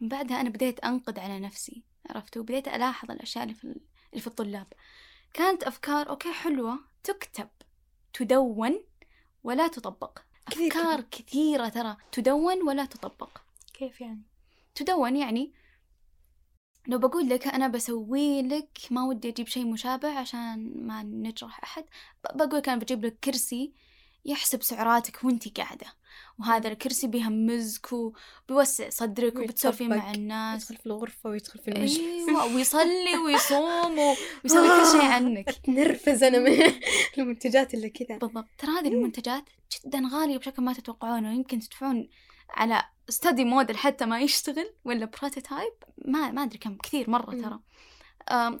من بعدها أنا بديت أنقد على نفسي عرفتوا بديت ألاحظ الأشياء اللي في, اللي في الطلاب. كانت أفكار أوكي حلوة تكتب تدون ولا تطبق. كثير أفكار كثيرة ترى تدون ولا تطبق. كيف يعني؟ تدون يعني لو بقول لك أنا بسوي لك ما ودي أجيب شيء مشابه عشان ما نجرح أحد بقول لك أنا بجيب لك كرسي يحسب سعراتك وانتي قاعدة. وهذا الكرسي بيهمزك وبيوسع صدرك وبتسولفين مع. الناس. يدخل في الغرفة ويدخل في المجلس أيوه ويصلي [LAUGHS] ويصوم ويسوي كل شيء عنك. [LAUGHS] اتنرفز أنا من [LAUGHS] المنتجات اللي كذا. بالضبط. ترى هذه المنتجات جدا غالية بشكل ما تتوقعونه يمكن تدفعون على study model حتى ما يشتغل ولا prototype ما ما أدري كم كثير مرة مم. ترى.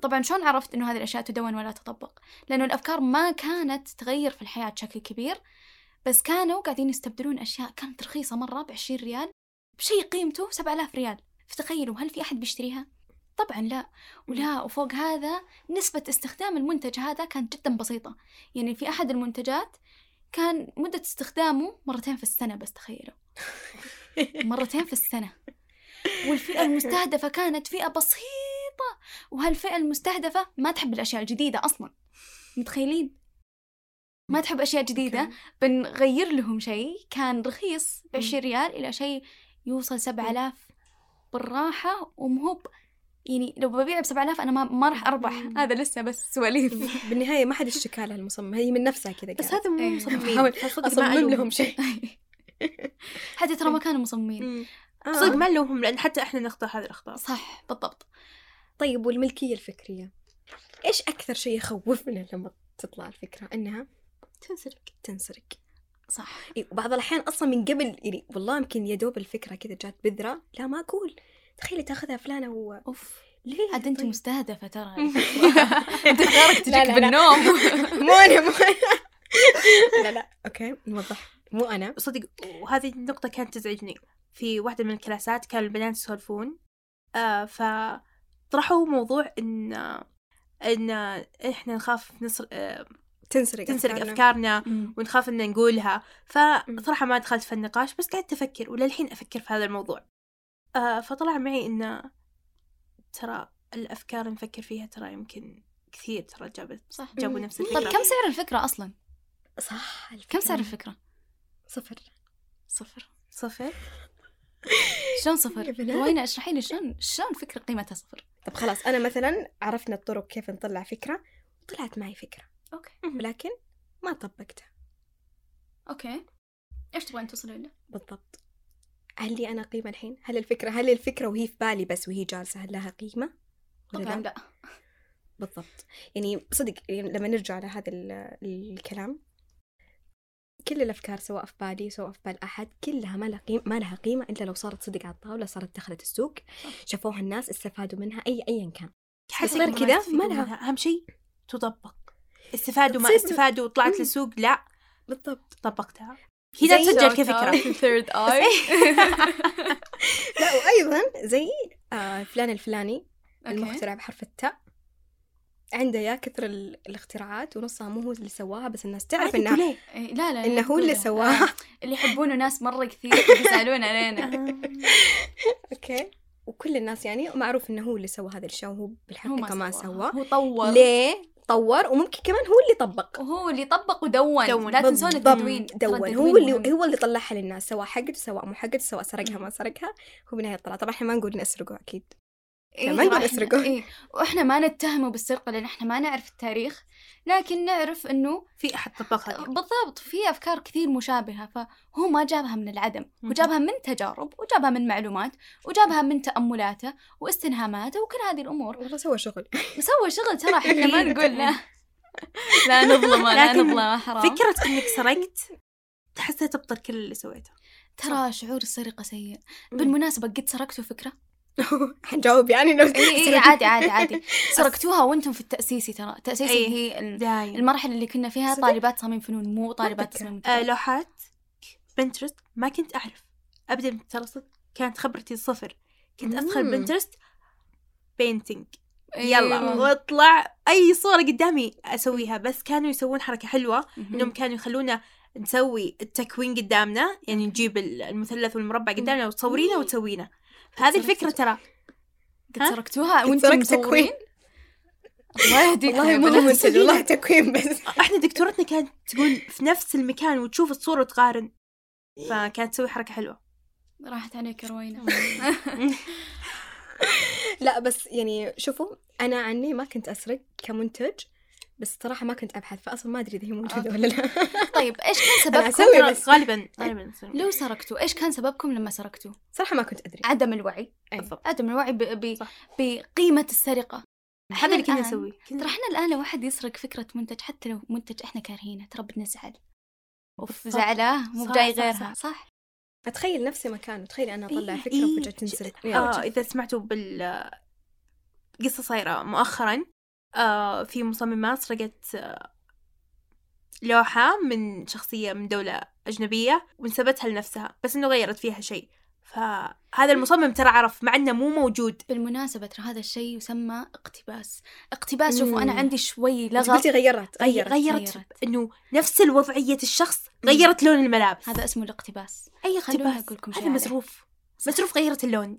طبعا شلون عرفت إنه هذه الأشياء تدون ولا تطبق؟ لأنه الأفكار ما كانت تغير في الحياة بشكل كبير بس كانوا قاعدين يستبدلون أشياء. كانت رخيصة مرة ب 20 ريال بشيء قيمته 7000 ريال. فتخيلوا هل في أحد بيشتريها؟ طبعا لا. ولا وفوق هذا نسبة استخدام المنتج هذا كانت جدا بسيطة. يعني في أحد المنتجات كان مدة استخدامه مرتين في السنة بس تخيلوا. [LAUGHS] مرتين في السنة. والفئة المستهدفة كانت فئة بسيطة وهالفئة المستهدفة ما تحب الأشياء الجديدة أصلا. متخيلين؟ ما تحب أشياء جديدة؟ okay. بنغير لهم شيء. كان رخيص ب 20 ريال إلى شيء يوصل 7000 بالراحة ومهوب يعني لو ببيع ب 7000 أنا ما, ما راح أربح. مم. هذا لسه بس سواليف. [LAUGHS] بالنهاية ما حد اشتكى لها المصمم. هي من نفسها كذا بس. هذا مو إيه. مصممين. أصمم. لهم شيء. [LAUGHS] حتى ترى ما كانوا مصممين. مم. آه. صدق ما نلومهم لأن حتى إحنا نخطأ هذه الأخطاء. صح بالضبط. طيب والملكية الفكرية؟ إيش أكثر شيء يخوفنا لما تطلع الفكرة؟ إنها تنسرق. تنسرق. صح. إيه، وبعض الأحيان أصلا من قبل يعني والله يمكن يا دوب الفكرة كذا جات بذرة لا ما أقول. تخيلي تأخذها فلانة و أوف. ليه؟ عاد أنت طيب؟ مستهدفة ترى. [LAUGHS] أفكارك لا، تجيك. بالنوم. [LAUGHS] مو أنا مو أنا. [LAUGHS] لا لا. أوكي نوضح. مو أنا. صدق وهذه النقطة كانت تزعجني. في واحدة من الكلاسات كان البنات يسولفون. آه فطرحوا موضوع إن إن إحنا نخاف نسر... آه تنسرق تنسرق أفكارنا. أفكارنا ونخاف إن نقولها مم. فصراحة ما دخلت في النقاش بس قعدت أفكر وللحين أفكر في هذا الموضوع آه فطلع معي إن ترى الأفكار اللي نفكر فيها ترى يمكن كثير ترى جابت صح جابوا. نفس طيب الفكرة كم سعر الفكرة أصلا؟ صح كم سعر الفكرة؟ صفر صفر صفر شلون صفر؟ روينا اشرحي لي شلون شلون فكرة قيمتها صفر؟ طب خلاص أنا مثلا عرفنا الطرق كيف نطلع فكرة طلعت معي فكرة أوكي ولكن ما طبقتها أوكي إيش تبغين توصلين له؟ بالضبط هل لي أنا قيمة الحين؟ هل الفكرة هل الفكرة وهي في بالي بس وهي جالسة هل لها قيمة؟ ولا طبعا لا؟ لا بالضبط يعني صدق يعني لما نرجع على هذا ال- الكلام كل الأفكار سواء في بالي سواء في بال أحد كلها ما لها قيمه ما لها قيمة إلا لو صارت صدق على الطاولة صارت دخلت السوق شافوها الناس استفادوا منها اي ايا كان. حتى غير كذا ما لها. أهم شيء تطبق. استفادوا ما استفادوا وطلعت مم. للسوق لا. بالضبط. طبقتها. هنا زي تسجل كفكرة. [LAUGHS] third eye [LAUGHS] [LAUGHS] لا وأيضا زي آه فلان الفلاني المخترع بحرف التاء. عنده يا كثر ال- الاختراعات ونصها مو هو اللي سواها بس الناس تعرف تقول إيه. لا لا إنه هو اللي سواها. سواها اللي يحبونه ناس مرة كثير يسألون علينا. [LAUGHS] okay. وكل الناس يعني معروف إنه هو اللي سوى هذا الشيء وهو هو بالحقيقة ما سوى هو طور. ليه طور؟ وممكن كمان هو اللي طبق. وهو اللي طبق ودون, دون. لا تنسون. التدوين. دون. هو اللي مهم. هو اللي طلعها للناس سواء حقته سواء مو حقته سواء سرقها ما سرقها. هو بالنهايه طلع طبعا إحنا ما نقول نسرقه أكيد. إيه ما. إيه وإحنا ما نتهمه بالسرقة لأن إحنا ما نعرف التاريخ لكن نعرف إنه في أحد طبقها بالضبط في أفكار كثير مشابهة فهو ما جابها من العدم. هو مهم. جابها من تجارب وجابها من معلومات وجابها من تأملاته واستنهاماته وكل هذه الأمور. والله سوى شغل. [LAUGHS] سوى شغل ترى إحنا ما [LAUGHS] نقول لا. لا نظلمه لا نظلمه حرام. فكرة إنك سرقت تحسها تبطل كل اللي سويته. ترى شعور السرقة سيء. بالمناسبة قد سرقتوا فكرة؟ [LAUGHS] حنجاوب يعني لو اي اي سرقت. عادي عادي عادي [LAUGHS] سرقتوها وأنتم في التأسيسي ترى التأسيسي إيه. هي المرحلة اللي كنا فيها صدق؟ طالبات تصميم فنون مو طالبات. تصميم آه. لوحات بنترست ما كنت أعرف أبدا ترى كانت خبرتي صفر كنت أدخل. بنترست بينتينج أيوة. يلا واطلع أي صورة قدامي أسويها بس كانوا يسوون حركة حلوة مهم. إنهم كانوا يخلونا نسوي التكوين قدامنا يعني نجيب المثلث والمربع قدامنا وتصورينه وتسوينه فهذه الفكرة ترى. قد ها؟ سرقتوها وأنتم سرقت تكوين. الله يهديكم والله مو. منتج والله تكوين بس إحنا دكتورتنا كانت تقول في نفس المكان وتشوف الصورة وتقارن. فكانت تسوي حركة حلوة. راحت عليك يا روينة [LAUGHS] [LAUGHS] لا بس يعني شوفوا أنا عني ما كنت أسرق كمنتج. بس صراحة ما كنت أبحث فاصلا ما أدري إذا هي موجودة ولا لا. طيب إيش كان [LAUGHS] سببكم بس. غالبا [LAUGHS] غالبا لو سرقتوا إيش كان سببكم لما سرقتوا؟ صراحة ما كنت أدري. عدم الوعي. بالضبط. عدم الوعي ب... ب... بقيمة السرقة. هذا اللي كنا الآن- نسوي ترى إحنا الآن لو واحد يسرق فكرة منتج حتى لو منتج إحنا كارهينه ترى بنزعل. أوف. زعلاه مو صح، غيرها. صح. صح. أتخيل نفسي مكانه تخيلي أنا أطلع إيه، فكرة إيه. وفجاه تنسرق. آه إذا سمعتوا بال قصة صايرة مؤخرا آه في مصممة سرقت آه لوحة من شخصية من دولة أجنبية ونسبتها لنفسها بس إنه غيرت فيها شيء. فهذا المصمم ترى عرف مع إنه مو موجود. بالمناسبة ترى هذا الشيء يسمى اقتباس. اقتباس شوفوا أنا مم. عندي شوي لغط. قلتي غيرت غي- غيرت غيرت. غيرت. إنه نفس الوضعية الشخص غيرت لون الملابس. هذا اسمه الاقتباس. أي خلوني اقتباس؟ هذا عليه. مزروف مزروف غيرت اللون.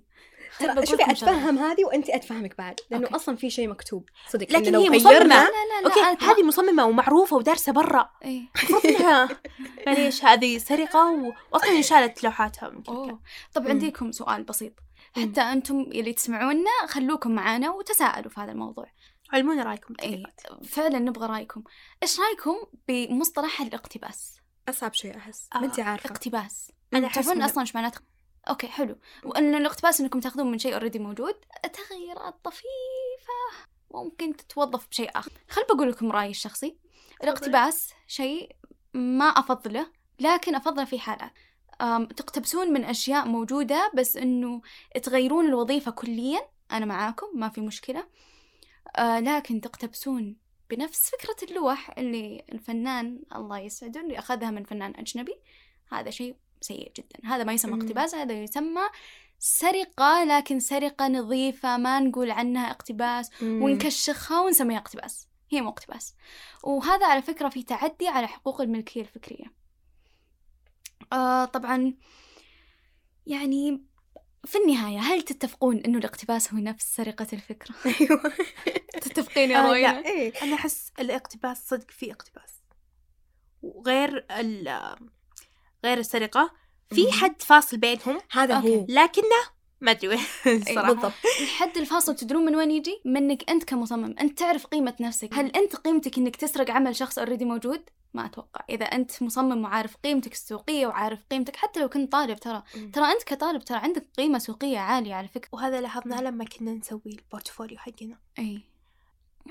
ترى بقول شوفي. أتفهم هذه وانت أتفهمك بعد لأنه okay. أصلا في شيء مكتوب صدق لكن هي. غيرنا لا لا لا okay هذه مصممة ومعروفة ودارسة برا إيه. انها معليش [LAUGHS] هذه سرقة و- واصلا انشالت لوحاتها من. طب. عنديكم سؤال بسيط. حتى أنتم اللي تسمعونا خلوكم معانا وتساءلوا في هذا الموضوع علمونا رأيكم إيه. فعلا نبغى رأيكم إيش رأيكم بمصطلح الاقتباس أصعب شيء أحس آه، ما انت عارفة اقتباس أحس تعرفون أصلا إيش معناته okay حلو. وأن الاقتباس إنكم تأخذون من شيء already موجود تغييرات طفيفة ممكن تتوظف بشيء آخر. خل بقول لكم رأيي الشخصي. الاقتباس شيء ما أفضله لكن أفضله في حالات تقتبسون من أشياء موجودة بس إنه تغيرون الوظيفة كليا. أنا معاكم ما في مشكلة. آه لكن تقتبسون بنفس فكرة اللوح اللي الفنان الله يسعده اللي أخذها من فنان أجنبي. هذا شيء سيء جدا هذا ما يسمى. اقتباس هذا يسمى سرقة لكن سرقة نظيفة ما نقول عنها اقتباس مم. ونكشخها ونسميها اقتباس هي مو اقتباس وهذا على فكرة في تعدي على حقوق الملكية الفكرية آه طبعا يعني في النهاية هل تتفقون أنه الاقتباس هو نفس سرقة الفكرة؟ [LAUGHS] أيوه [LAUGHS] تتفقين يا آه،؟ لا إيه أنا أحس الاقتباس صدق في اقتباس وغير ال غير السرقة في. حد فاصل بينهم هذا okay. هو لكنه ما أدري وين [LAUGHS] الصراحة بالضبط الحد الفاصل تدرون من وين يجي؟ منك أنت كمصمم، أنت تعرف قيمة نفسك، هل أنت قيمتك إنك تسرق عمل شخص already موجود؟ ما أتوقع، إذا أنت مصمم وعارف قيمتك السوقية وعارف قيمتك حتى لو كنت طالب ترى،. ترى أنت كطالب ترى عندك قيمة سوقية عالية على فكرة. وهذا لاحظناه لما كنا نسوي ال portfolio حقنا أي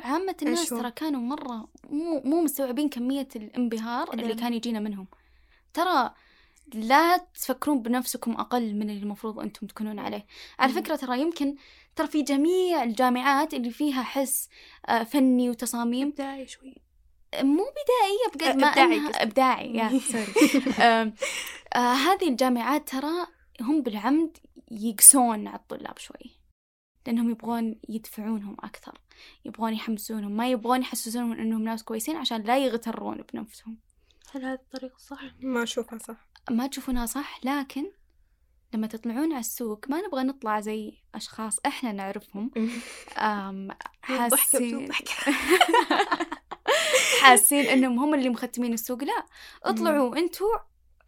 عامة الناس؟ ترى كانوا مرة مو مو مستوعبين كمية الانبهار اللي. كان يجينا منهم. ترى لا تفكرون بنفسكم أقل من اللي المفروض أنتم تكونون عليه على. فكرة ترى يمكن ترى في جميع الجامعات اللي فيها حس آه، فني وتصاميم إبداعي شوي مو بدائية بقد ما إبداعي أنها. إبداعي يا [LAUGHS] sorry [LAUGHS] آم، آه، هذه الجامعات ترى هم بالعمد يقسون على الطلاب شوي لأنهم يبغون يدفعونهم أكثر يبغون يحمسونهم ما يبغون يحسسونهم أنهم ناس كويسين عشان لا يغترون بنفسهم هل هذه الطريقة صح؟ ما أشوفها صح. ما تشوفونها صح لكن لما تطلعون على السوق ما نبغى نطلع زي أشخاص إحنا نعرفهم. [LAUGHS] آم، ضحكة بدون حاسين ضحكة. [LAUGHS] حاسين إنهم هم اللي مختمين السوق. لا اطلعوا أنتوا.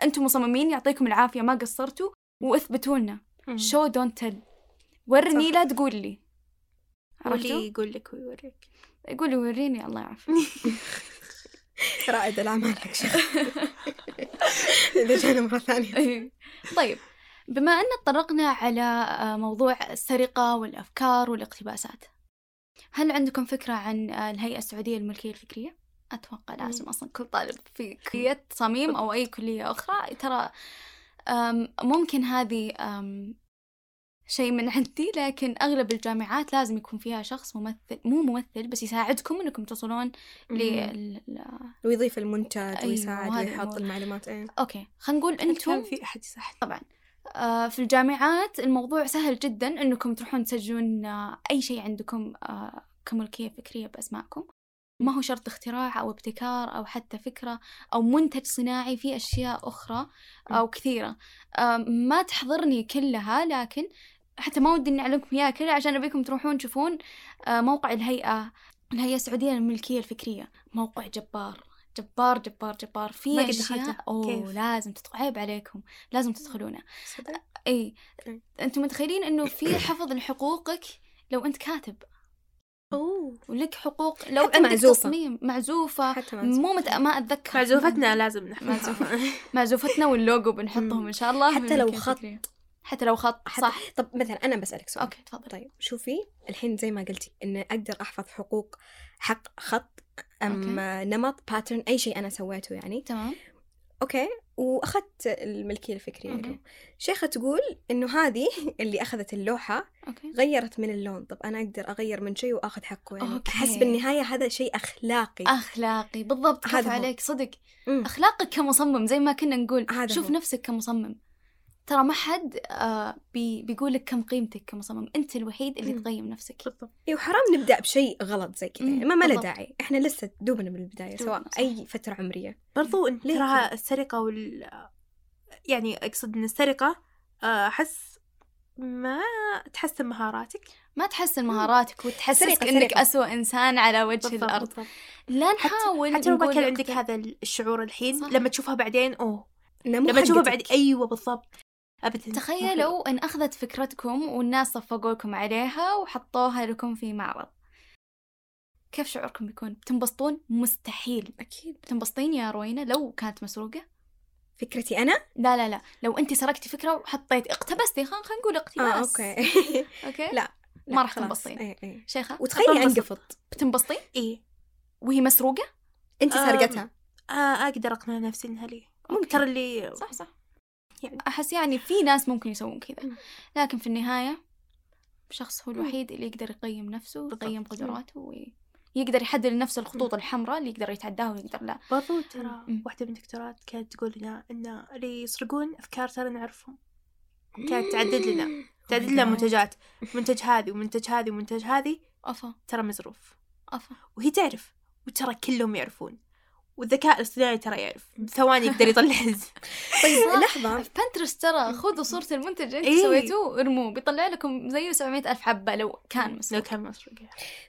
أنتوا مصممين يعطيكم العافية ما قصرتوا واثبتوا لنا شو دونت تل ورني صح. لا تقول لي. عرفتوا؟ يقول لك ويوريك. قولي وريني الله يعافيك. [LAUGHS] رائد الأعمال حق شيخ [LAUGHS] إذا جانا مرة ثانية إيه. طيب بما أن تطرقنا على آه، موضوع السرقة والأفكار والاقتباسات هل عندكم فكرة عن آه، الهيئة السعودية للملكية الفكرية؟ أتوقع لازم أصلا كل طالب في كلية تصاميم أو أي كلية أخرى ترى ممكن هذه شيء من عندي لكن أغلب الجامعات لازم يكون فيها شخص ممثل مو ممثل بس يساعدكم إنكم تصلون لل ويضيف المنتج أيوة، ويساعد ويحط. المعلومات إيه. أوكي خلينا نقول أنتم في أحد يساعد؟ طبعا. آه، في الجامعات الموضوع سهل جدا إنكم تروحون تسجلون آه، أي شيء عندكم آه، كملكية فكرية باسمائكم ما هو شرط اختراع أو ابتكار أو حتى فكرة أو منتج صناعي في أشياء أخرى أو كثيرة. آه، ما تحضرني كلها لكن حتى ما ودي إني أعلمكم إياها كلها عشان أبيكم تروحون تشوفون آه، موقع الهيئة الهيئة السعودية للملكية الفكرية موقع جبار جبار جبار جبار في أشياء. أوه؟ لازم تدخل عيب عليكم لازم تدخلونه إي. أنتم متخيلين إنه في حفظ لحقوقك لو أنت كاتب أوه ولك حقوق لو حتى عندك معزوفة. تصميم معزوفة حتى معزوفة. مو مت... ما أتذكر معزوفتنا لازم. نحفظها معزوفتنا واللوجو بنحطهم. إن شاء الله حتى لو خط. الفكرية. حتى لو خط حتى- صح. طب مثلا أنا بسألك سؤال. okay تفضل. طيب شوفي الحين زي ما قلتي إن أقدر أحفظ حقوق حق خط أم نمط pattern أي شيء أنا سويته يعني. تمام. okay وأخذت الملكية الفكرية okay. شيخة تقول إنه هذه [LAUGHS] اللي أخذت اللوحة okay. غيرت من اللون. طب أنا أقدر أغير من شيء وأخذ حقه يعني. okay. أحس بالنهاية هذا شيء أخلاقي. أخلاقي بالضبط كيف هذا. عليك صدق. مم. أخلاقك كمصمم زي ما كنا نقول. هذا شوف هو. نفسك كمصمم. ترى ما حد آه بي بيقول لك كم قيمتك كمصمم أنت الوحيد اللي. تقيم نفسك بالضبط اي وحرام نبدأ بشيء غلط زي كذا يعني ما ما له. داعي إحنا لسه دوبنا بالبدايه دوبنا، سواء صح. أي فترة عمرية برضو ترى كذا؟ السرقة وال يعني أقصد إن السرقة آه، أحس ما تحسن مهاراتك ما تحسن مهاراتك وتحسسك إنك سرقة. أسوأ إنسان على وجه بالضبط الأرض بالضبط. لا نحاول حتى لو ما كان عندك. هذا الشعور الحين صح. لما تشوفها بعدين أوه لما تشوفها بعد. أيوه بالضبط ابدا. تخيلوا إن أخذت فكرتكم والناس صفقوا لكم عليها وحطوها لكم في معرض. كيف شعوركم بيكون؟ بتنبسطون مستحيل. أكيد. بتنبسطين يا روينا لو كانت مسروقة؟ فكرتي أنا؟ لا لا لا. لو أنت سرقتي فكرة وحطيت اقتبستي خلينا خلينا نقول آه اقتباس. okay. [LAUGHS] okay؟ لا ما راح. تنبسطين. اي اي شيخة وتخيلي. انقفط بتنبسطين إيه. وهي مسروقة؟ أنت سرقتها. آه أقدر أقنع نفسي إنها لي. ممكن ترى اللي صح صح. يعني. أحس يعني في ناس ممكن يسوون كذا. لكن في النهاية شخص هو. الوحيد اللي يقدر يقيم نفسه. ويقيم. قدراته ويقدر يحدد لنفسه الخطوط الحمراء اللي يقدر يتعداها ويقدر لا برضو ترى. واحدة من الدكتورات كانت تقول لنا إن اللي يسرقون أفكار ترى نعرفهم كانت تعدد لنا تعدد لنا. منتجات منتج هذه ومنتج هذه ومنتج هذه أفا ترى مزروف أفا وهي تعرف وترى كلهم يعرفون والذكاء الاصطناعي ترى يعرف. بثواني يقدر يطلع [LAUGHS] طيب في Pinterest ترى خذوا صورة المنتج اللي إيه. سويتوه ارموه بيطلع لكم زيه 700 ألف حبة لو كان لو مسروق كان مسروق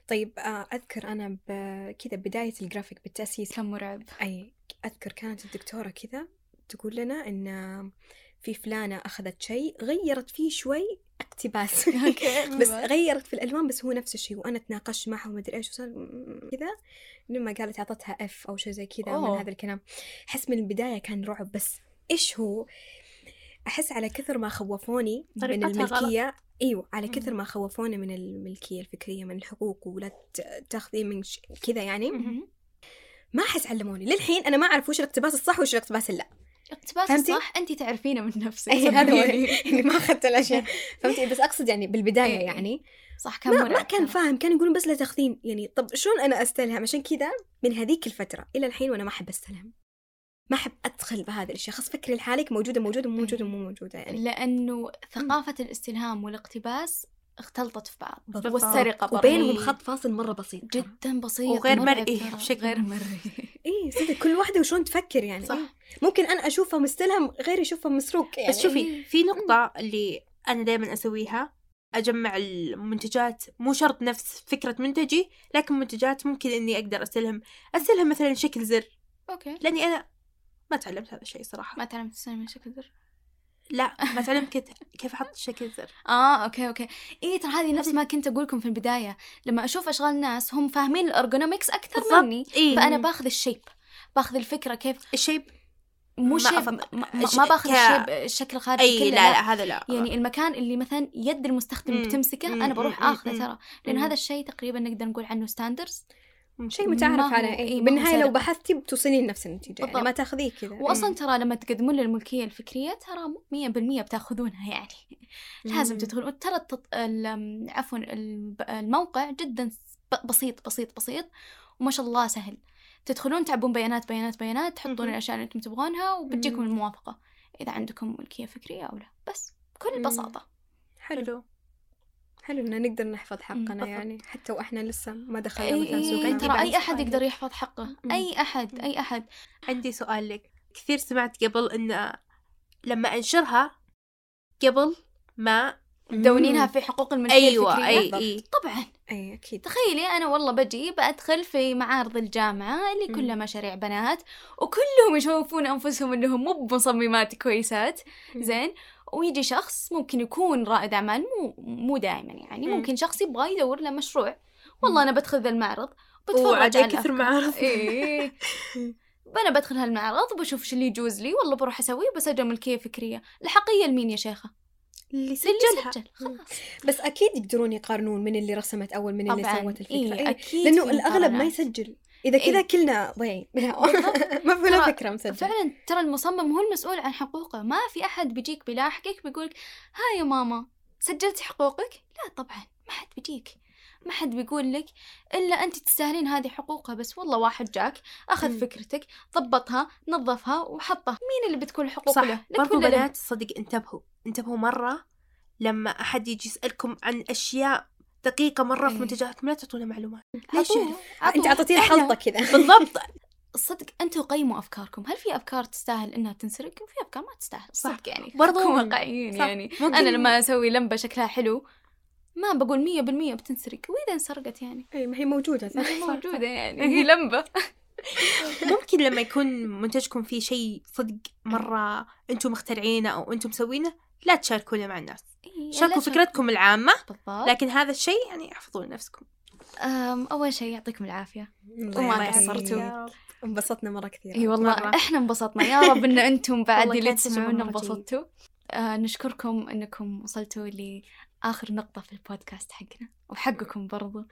طيب آه، أذكر أنا ب- كذا بداية الجرافيك بالتأسيس. كان مرعب. أي أذكر كانت الدكتورة كذا تقول لنا إن في فلانة أخذت شيء غيرت فيه شوي اقتباس. [LAUGHS] [LAUGHS] بس غيرت في الألوان بس هو نفس الشيء وأنا تناقشت معها ومدري إيش وصار كذا. لما قالت أعطتها اف أو شيء زي كذا من. هذا الكلام. أحس من البداية كان رعب بس إيش هو؟ أحس على كثر ما خوفوني من الملكية. إيوه على. كثر ما خوفوني من الملكية الفكرية من الحقوق ولا تاخذي من ش... كذا يعني. ما أحس علموني. للحين أنا ما أعرف وش الاقتباس الصح وش الاقتباس اللا. اقتباس؟ صح؟ انت تعرفينه من نفسك اي هذا. [LAUGHS] اللي ما اخذت الاشياء فهمتي؟ بس أقصد يعني بالبداية إيه. يعني. صح كان ما, ما كان. فاهم كان يقولون بس لا تاخذين. يعني طب شلون أنا أستلهم؟ عشان كذا من هذيك الفترة إلى الحين وأنا ما أحب أستلهم. ما أحب أدخل بهذه الأشياء. خلاص فكري لحالك موجودة موجودة مو موجودة مو موجودة يعني. لأنه ثقافة الاستلهام والاقتباس اختلطت في بعض بالضبط. والسرقة برضو. وبينهم خط فاصل مرة بسيط. جدا بسيط وغير مرئي. بشكل غير مرئي. [LAUGHS] اي صدق كل واحدة وشلون تفكر يعني. صح. ممكن أنا أشوفها مستلهم غير يشوفها مسروق يعني. بس شوفي في نقطة اللي أنا دائما أسويها أجمع المنتجات مو شرط نفس فكرة منتجي لكن منتجات ممكن إني أقدر أستلهم أستلهم مثلا شكل زر. أوكي. لأني أنا ما تعلمت هذا الشيء صراحة. ما تعلمت تستلم من شكل زر. لا ما تعلمت كيف كيف أحط شكل زر آه okay okay اي ترى هذه نفس ما كنت أقول لكم في البداية لما أشوف أشغال ناس هم فاهمين ال ergonomics أكثر بالضبط. مني إيه. فأنا باخذ ال shape باخذ الفكرة كيف ال shape مو shape أفهم. ما, ما, باخذ ك- ال shape الشكل الخارجي أي كله لا لا هذا لا يعني المكان اللي مثلا يد المستخدم. بتمسكه. أنا بروح. آخذه. ترى لأن. هذا الشيء تقريبا نقدر نقول عنه standards شيء متعارف إيه، ما هو بالنهاية لو. بحثتي بتوصلين لنفس النتيجة يعني. ما تاخذيه كذا واصلا إيه. ترى لما تقدمون لي الملكيه الفكرية ترى مية بالمية بتاخذونها يعني [LAUGHS] لازم. تدخلون ترى التط... ال- عفوا الموقع جدا بسيط بسيط بسيط وما شاء الله سهل تدخلون تعبون بيانات بيانات بيانات تحطون. الأشياء اللي أنتم تبغونها وبتجيكم. الموافقة إذا عندكم ملكية فكرية أو لا بس بكل. بساطة حلو حلو ان نقدر نحفظ مم، حقنا بالضبط. يعني حتى وإحنا لسه ما دخلنا أي مثلا سوق أي عندي ترى أحد سؤال يقدر. يحفظ حقه مم. أي أحد أي أحد عندي سؤال لك كثير سمعت قبل إن لما أنشرها قبل ما تدونينها في حقوق الملكية أيوة الفكرية. أي. أي. طبعا. أي أكيد. تخيلي أنا والله بجي بدخل في معارض الجامعة اللي. كلها مشاريع بنات وكلهم يشوفون أنفسهم إنهم مو بمصممات كويسات. زين. ويجي شخص ممكن يكون رائد أعمال مو مو دائما يعني. مم. ممكن شخص يبغى يدور له مشروع. والله أنا بدخل ذا المعرض بتفرج على كثر. معارض. إيه [LAUGHS] أنا بدخل هالمعرض وبشوف إيش اللي يجوز لي والله بروح أسويه وبسجل ملكيه فكرية. الحقيقيه لمين يا شيخة؟ اللي سجلها. سجل خلاص. بس أكيد يقدرون يقارنون من اللي رسمت أول من اللي سوت الفكرة. إيه إيه. أكيد لأنه الأغلب ما. يسجل. إذا كذا إيه. كلنا ضيعين. [LAUGHS] ما في ولا فكرة مسجلة. فعلا ترى المصمم هو المسؤول عن حقوقه. ما في أحد بيجيك بيلاحقك بيقولك ها يا ماما سجلتي حقوقك؟ لا طبعا ما حد بيجيك. ما حد بيقول لك إلا أنت تستاهلين هذه حقوقها بس والله واحد جاك أخذ مم. فكرتك ضبطها نظفها وحطها مين اللي بتكون الحقوق صح له؟ برضو؟ بنات صدق انتبهوا انتبهوا مرة لما أحد يجي يسألكم عن أشياء دقيقة مرة في إيه. منتجاتكم لا تعطونا معلومات ليش يعرف؟ أنت. اعطيتينا خلطه كذا [LAUGHS] بالضبط [LAUGHS] صدق أنتوا قيموا أفكاركم هل في أفكار تستاهل إنها تنسرق وفي أفكار ما تستاهل صح. صدق يعني برضو. واقعيين. يعني ممكن أنا لما أسوي لمبة شكلها حلو ما بقول مية بالمية بتنسرق. وإذا انسرقت يعني. اي ما هي موجودة. صح موجودة يعني. [LAUGHS] هي لمبة. ممكن لما يكون منتجكم فيه شيء صدق مرة أنتم مخترعينه أو أنتم مسوينه لا تشاركونه مع الناس. إيه، شاركوا لا فكرتكم العامة بالضبط. لكن هذا الشيء يعني احفظوه لنفسكم. أم، أول شيء يعطيكم العافية. الله وما. قصرتوا. انبسطنا مرة كثير إي والله مرة. إحنا انبسطنا. يا رب إن أنتم [LAUGHS] بعد اللي تسمعونا مرة. انبسطتوا. آه نشكركم إنكم وصلتوا لاخر نقطة في البودكاست حقنا وحقكم برضو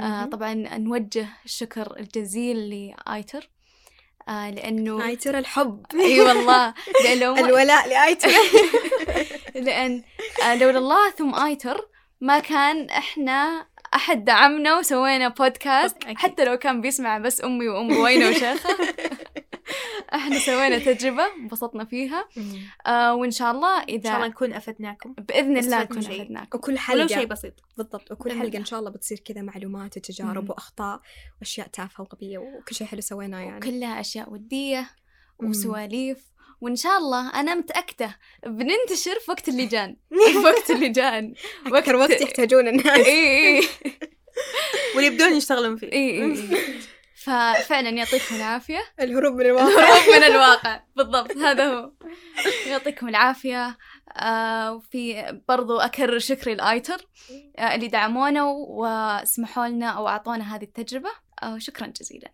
آه. طبعا نوجه الشكر الجزيل لآيتر آه لأنه آيتر الحب إي والله لأنه [LAUGHS] ما- الولاء لآيتر [LAUGHS] لأن آه لولا الله ثم آيتر ما كان إحنا أحد دعمنا وسوينا بودكاست أكيد. حتى لو كان بيسمع بس أمي وام روينه وشيخه [LAUGHS] إحنا سوينا تجربة انبسطنا فيها. آه وإن شاء الله إن شاء الله اذا نكون أفدناكم. بإذن الله نكون. أفدناكم. وكل ولو حلقه شيء بسيط. بالضبط. وكل حلقة الله. إن شاء الله بتصير كذا معلومات وتجارب. وأخطاء وأشياء تافهة وغبية وكل شيء حلو سويناه يعني. كلها أشياء ودية. وسواليف. وإن شاء الله أنا متأكدة بننتشر في وقت اللجان [LAUGHS] في وقت اللجان أكثر وقت يحتاجون الناس. اي اي واللي يبدون يشتغلون فيه. اي اي [LAUGHS] ففعلا يعطيكم العافية. الهروب من الواقع. الهروب من الواقع. بالضبط هذا هو. يعطيكم العافية. آه وفي برضو أكرر شكري الآيتر آه اللي دعمونا وسمحوا لنا أو أعطونا هذه التجربة. آه شكرا جزيلا.